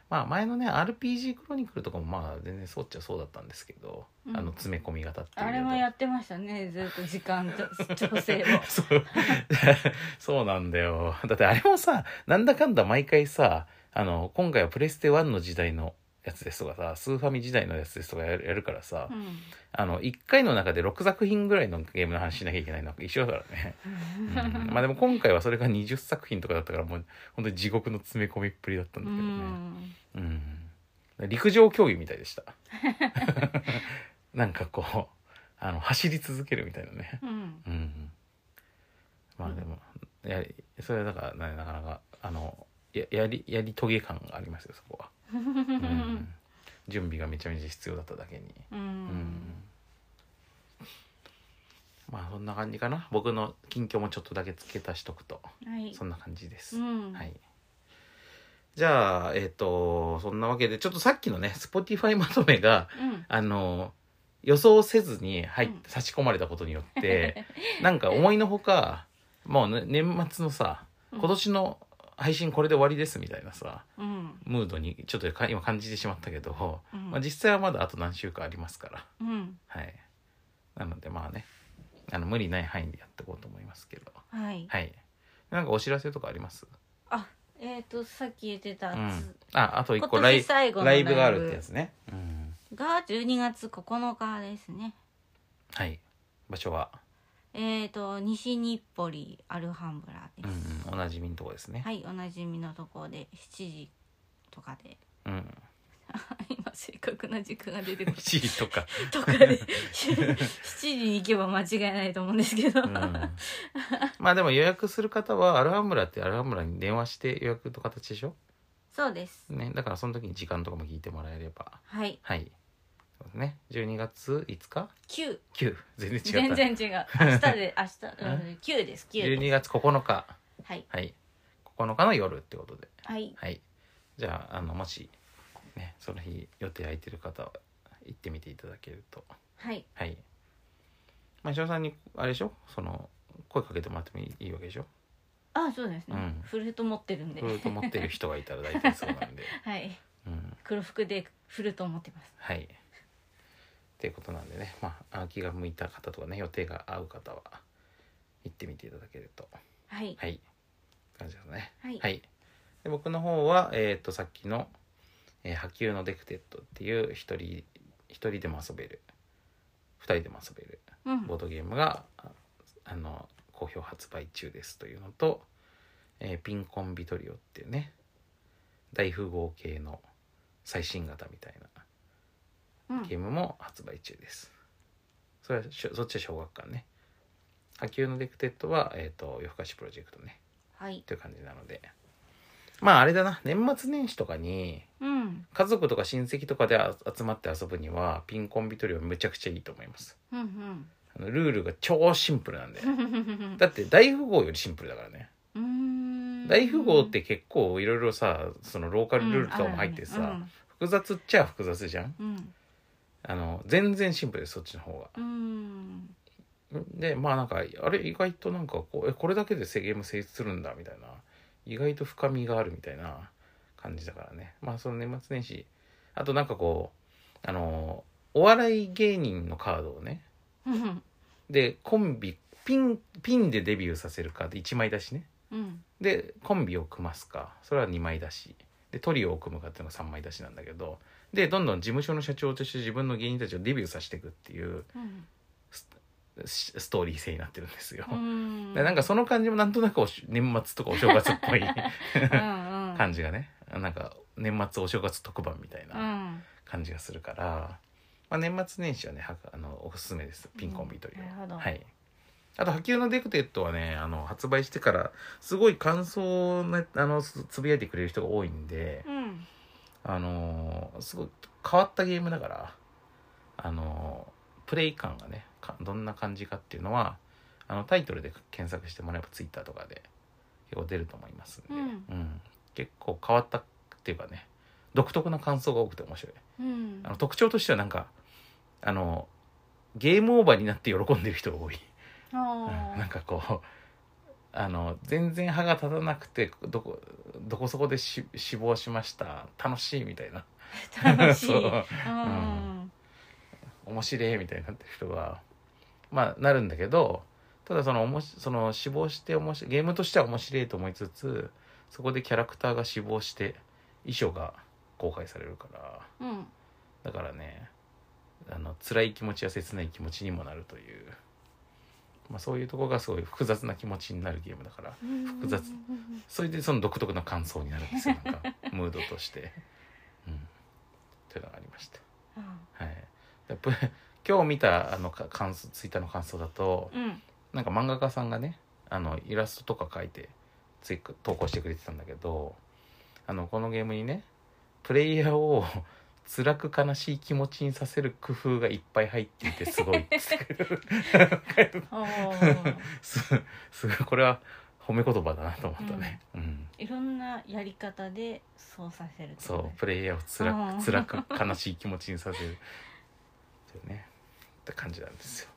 [SPEAKER 1] まあ前のね RPG クロニクルとかもまあ全然そうっちゃそうだったんだけど、
[SPEAKER 2] うん。
[SPEAKER 1] あの詰め込み型っていう
[SPEAKER 2] あれもやってましたねずっと時間と 調整を。
[SPEAKER 1] そう。そうなんだよ。だってあれもさなんだかんだ毎回さあの今回はプレステ1の時代のやつですとかさスーファミ時代のやつですとかやるやるからさ、
[SPEAKER 2] うん。
[SPEAKER 1] あの1回の中で6作品ぐらいのゲームの話しなきゃいけないのは一緒だからね、うん。まあでも今回はそれが20作品とかだったからもう本当に地獄の詰め込みっぷりだったんだ
[SPEAKER 2] う
[SPEAKER 1] けどね、
[SPEAKER 2] ん。
[SPEAKER 1] うん、陸上競技みたいでした。なんかこうあの走り続けるみたいなね。
[SPEAKER 2] うん。
[SPEAKER 1] うん。まあでも、やりそれはだからねなかなかあのややりやり遂げ感がありますよそこは、うん、準備がめちゃめちゃ必要だっただけに。
[SPEAKER 2] う
[SPEAKER 1] うん。んまあそんな感じかな。僕の近況もちょっとだけ付け足しとくと。
[SPEAKER 2] はい。
[SPEAKER 1] そんな感じです、
[SPEAKER 2] うん。
[SPEAKER 1] はい。じゃあえっ、とそんなわけでちょっとさっきのね Spotify まとめが
[SPEAKER 2] うん。
[SPEAKER 1] あの予想せずに入っ
[SPEAKER 2] うん。
[SPEAKER 1] 差し込まれたことによって、なんか思いのほかもう、ね、年末のさ
[SPEAKER 2] うん。
[SPEAKER 1] 今年の配信これで終わりですみたいなさ
[SPEAKER 2] うん。
[SPEAKER 1] ムードにちょっとか今感じてしまったけど、
[SPEAKER 2] うん。
[SPEAKER 1] まあ、実際はまだあと何週間ありますから。
[SPEAKER 2] うん。
[SPEAKER 1] はい。なのでまあねあの無理ない範囲でやっていこうと思いますけど。
[SPEAKER 2] はい。
[SPEAKER 1] はい。なんかお知らせとかあります？
[SPEAKER 2] あえっ、とさっき言ってた
[SPEAKER 1] うん。
[SPEAKER 2] つ、
[SPEAKER 1] ああと一個
[SPEAKER 2] 今
[SPEAKER 1] ライ
[SPEAKER 2] 年最後の
[SPEAKER 1] ライブ。があるってやつね、うん、
[SPEAKER 2] が12月9日ですね。
[SPEAKER 1] はい。場所は、
[SPEAKER 2] えっ、と西日暮里アルハンブラ
[SPEAKER 1] うん
[SPEAKER 2] です、
[SPEAKER 1] うん、おなじみのとこですね、
[SPEAKER 2] はいおなじみのところで7時とかで。
[SPEAKER 1] うん、
[SPEAKER 2] 今正確な時間が出てこない
[SPEAKER 1] 7時とか、
[SPEAKER 2] とかで 7時に行けば間違いないと思うんですけど、
[SPEAKER 1] うん、まあでも予約する方はアルハンブラってアルハンブラに電話して予約の形でしょ？
[SPEAKER 2] そうです。
[SPEAKER 1] ねだからその時に時間とかも聞いてもらえれば。
[SPEAKER 2] はい。
[SPEAKER 1] はいそうですね。12月5日
[SPEAKER 2] ？9
[SPEAKER 1] 9 全然違った。
[SPEAKER 2] 全然違う。明日で明日、うん、9です。9
[SPEAKER 1] 12月9日。
[SPEAKER 2] はい。
[SPEAKER 1] はい。9日の夜ってことで。
[SPEAKER 2] はい。
[SPEAKER 1] はい。じゃああのもしねその日予定空いてる方は行ってみていただけると。
[SPEAKER 2] はい。
[SPEAKER 1] はい。まあ石尾さんにあれでしょ？その声かけてもらってもいいわけでしょ？
[SPEAKER 2] あそうですね、
[SPEAKER 1] うん。
[SPEAKER 2] フルート持ってるんで。
[SPEAKER 1] フルート持ってる人がいたら大体そうなんで。
[SPEAKER 2] はい。
[SPEAKER 1] うん。
[SPEAKER 2] 黒服でフルート持ってます。
[SPEAKER 1] はいっていうことなんでね。まあ気が向いた方とかね予定が合う方は行ってみていただけると。
[SPEAKER 2] はい。
[SPEAKER 1] はい。感じですね。
[SPEAKER 2] はい。
[SPEAKER 1] はい。で僕の方はえっ、とさっきの、えー波及のデクテッドっていう一人一人でも遊べる。二人でも遊べる。
[SPEAKER 2] うん。
[SPEAKER 1] ボードゲームがああの好評発売中ですというのと、えーピンコンビトリオっていうね大富豪系の最新型みたいな
[SPEAKER 2] うん
[SPEAKER 1] ゲームも発売中です。それはそっちは小学館ね。波及のデクテッドは、えっ、と、夜更かしプロジェクトね。
[SPEAKER 2] はい
[SPEAKER 1] という感じなので。まああれだな、年末年始とかに、
[SPEAKER 2] うん
[SPEAKER 1] 家族とか親戚とかであ集まって遊ぶには、ピンコンビトリオめちゃくちゃいいと思います。
[SPEAKER 2] うん
[SPEAKER 1] あのルールが超シンプルなんで。
[SPEAKER 2] う ん
[SPEAKER 1] だって大富豪よりシンプルだからね。
[SPEAKER 2] うーん
[SPEAKER 1] 大富豪って結構いろいろさ、そのローカルルールとかも入ってさ、複雑っちゃ複雑じゃん
[SPEAKER 2] うん
[SPEAKER 1] あの、全然シンプルです、そっちの方が。
[SPEAKER 2] うん。
[SPEAKER 1] でまあなんかあれ意外となんかこうえこれだけでゲーム成立するんだみたいな。意外と深みがあるみたいな感じだからね。まあその年末年始。あとなんかこうあのお笑い芸人のカードをね。
[SPEAKER 2] うん。
[SPEAKER 1] でコンビピンピンでデビューさせるかで1枚出しね。
[SPEAKER 2] うん。
[SPEAKER 1] でコンビを組ますか。それは2枚出し。でトリオを組むかっていうのが3枚出しなんだけどでどんどん事務所の社長として自分の芸人たちをデビューさせていくっていう
[SPEAKER 2] うん。
[SPEAKER 1] スストーリー性になってるんですよ。
[SPEAKER 2] うん。
[SPEAKER 1] でなんかその感じもなんとなくおし年末とかお正月っぽい
[SPEAKER 2] うんうん。
[SPEAKER 1] 感じがね。なんか年末お正月特番みたいうな感じがするから、まあ、年末年始はねはあのおすすめです。ピンコンビトリオ、
[SPEAKER 2] う
[SPEAKER 1] はい。あと波及のデクテッドはねあの発売してからすごい感想を、ね、あのつつぶやいてくれる人が多いんで
[SPEAKER 2] うん
[SPEAKER 1] あのーすごい変わったゲームだからあのープレイ感がねかどんな感じかっていうのはあのタイトルで検索してもらえばツイッターとかで結構出ると思いますんで、
[SPEAKER 2] うん。
[SPEAKER 1] 結構変わったっていうかね独特な感想が多くて面白い。
[SPEAKER 2] うん。
[SPEAKER 1] あの特徴としてはなんかあのゲームオーバーになって喜んでる人が多い、なんかこうあの全然歯が立たなくてどこどこそこでし死亡しました。楽しいみたいな。
[SPEAKER 2] 楽しい。
[SPEAKER 1] そう。
[SPEAKER 2] うん。
[SPEAKER 1] 面白いみたいになってる人がまあなるんだけどただそのおもしその死亡して面白いゲームとしては面白いと思いつつそこでキャラクターが死亡して遺書が公開されるから。
[SPEAKER 2] うん。
[SPEAKER 1] だからねあの辛い気持ちや切ない気持ちにもなるという、まあ、そういうところがすごい複雑な気持ちになるゲームだから複雑。それでその独特な感想になるんですよなんかムードとして。うん、というのがありました。
[SPEAKER 2] うん
[SPEAKER 1] はい、やっぱ今日見たあのか感想ツイッターの感想だと
[SPEAKER 2] うん。
[SPEAKER 1] なんか漫画家さんがねあのイラストとか描いてツイ投稿してくれてたんだけどあのこのゲームにねプレイヤーを辛く悲しい気持ちにさせる工夫がいっぱい入っていてすごい。すすごい。これは褒め言葉だなと思ったね、うん。
[SPEAKER 2] いろんなやり方でそうさせるね。
[SPEAKER 1] そう。プレイヤーを辛
[SPEAKER 2] うん。
[SPEAKER 1] く辛く悲しい気持ちにさせるっていうね。って感じなんですよ。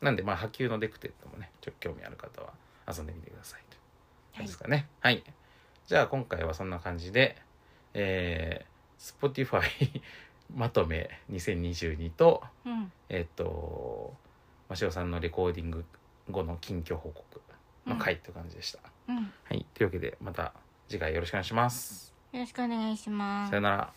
[SPEAKER 1] なんでまあ波及のデクテッドもねちょっと興味ある方は遊んでみてください。と
[SPEAKER 2] はい
[SPEAKER 1] ですかね。はい、じゃあ今回はそんな感じでえー、Spotify まとめ2022と
[SPEAKER 2] うん。
[SPEAKER 1] えっ、と真城さんのレコーディング後の近況報告の回って感じでした、
[SPEAKER 2] うん。よ
[SPEAKER 1] はい。というわけでまた次回よろしくお願いします。
[SPEAKER 2] ろしくお願いします。
[SPEAKER 1] さよなら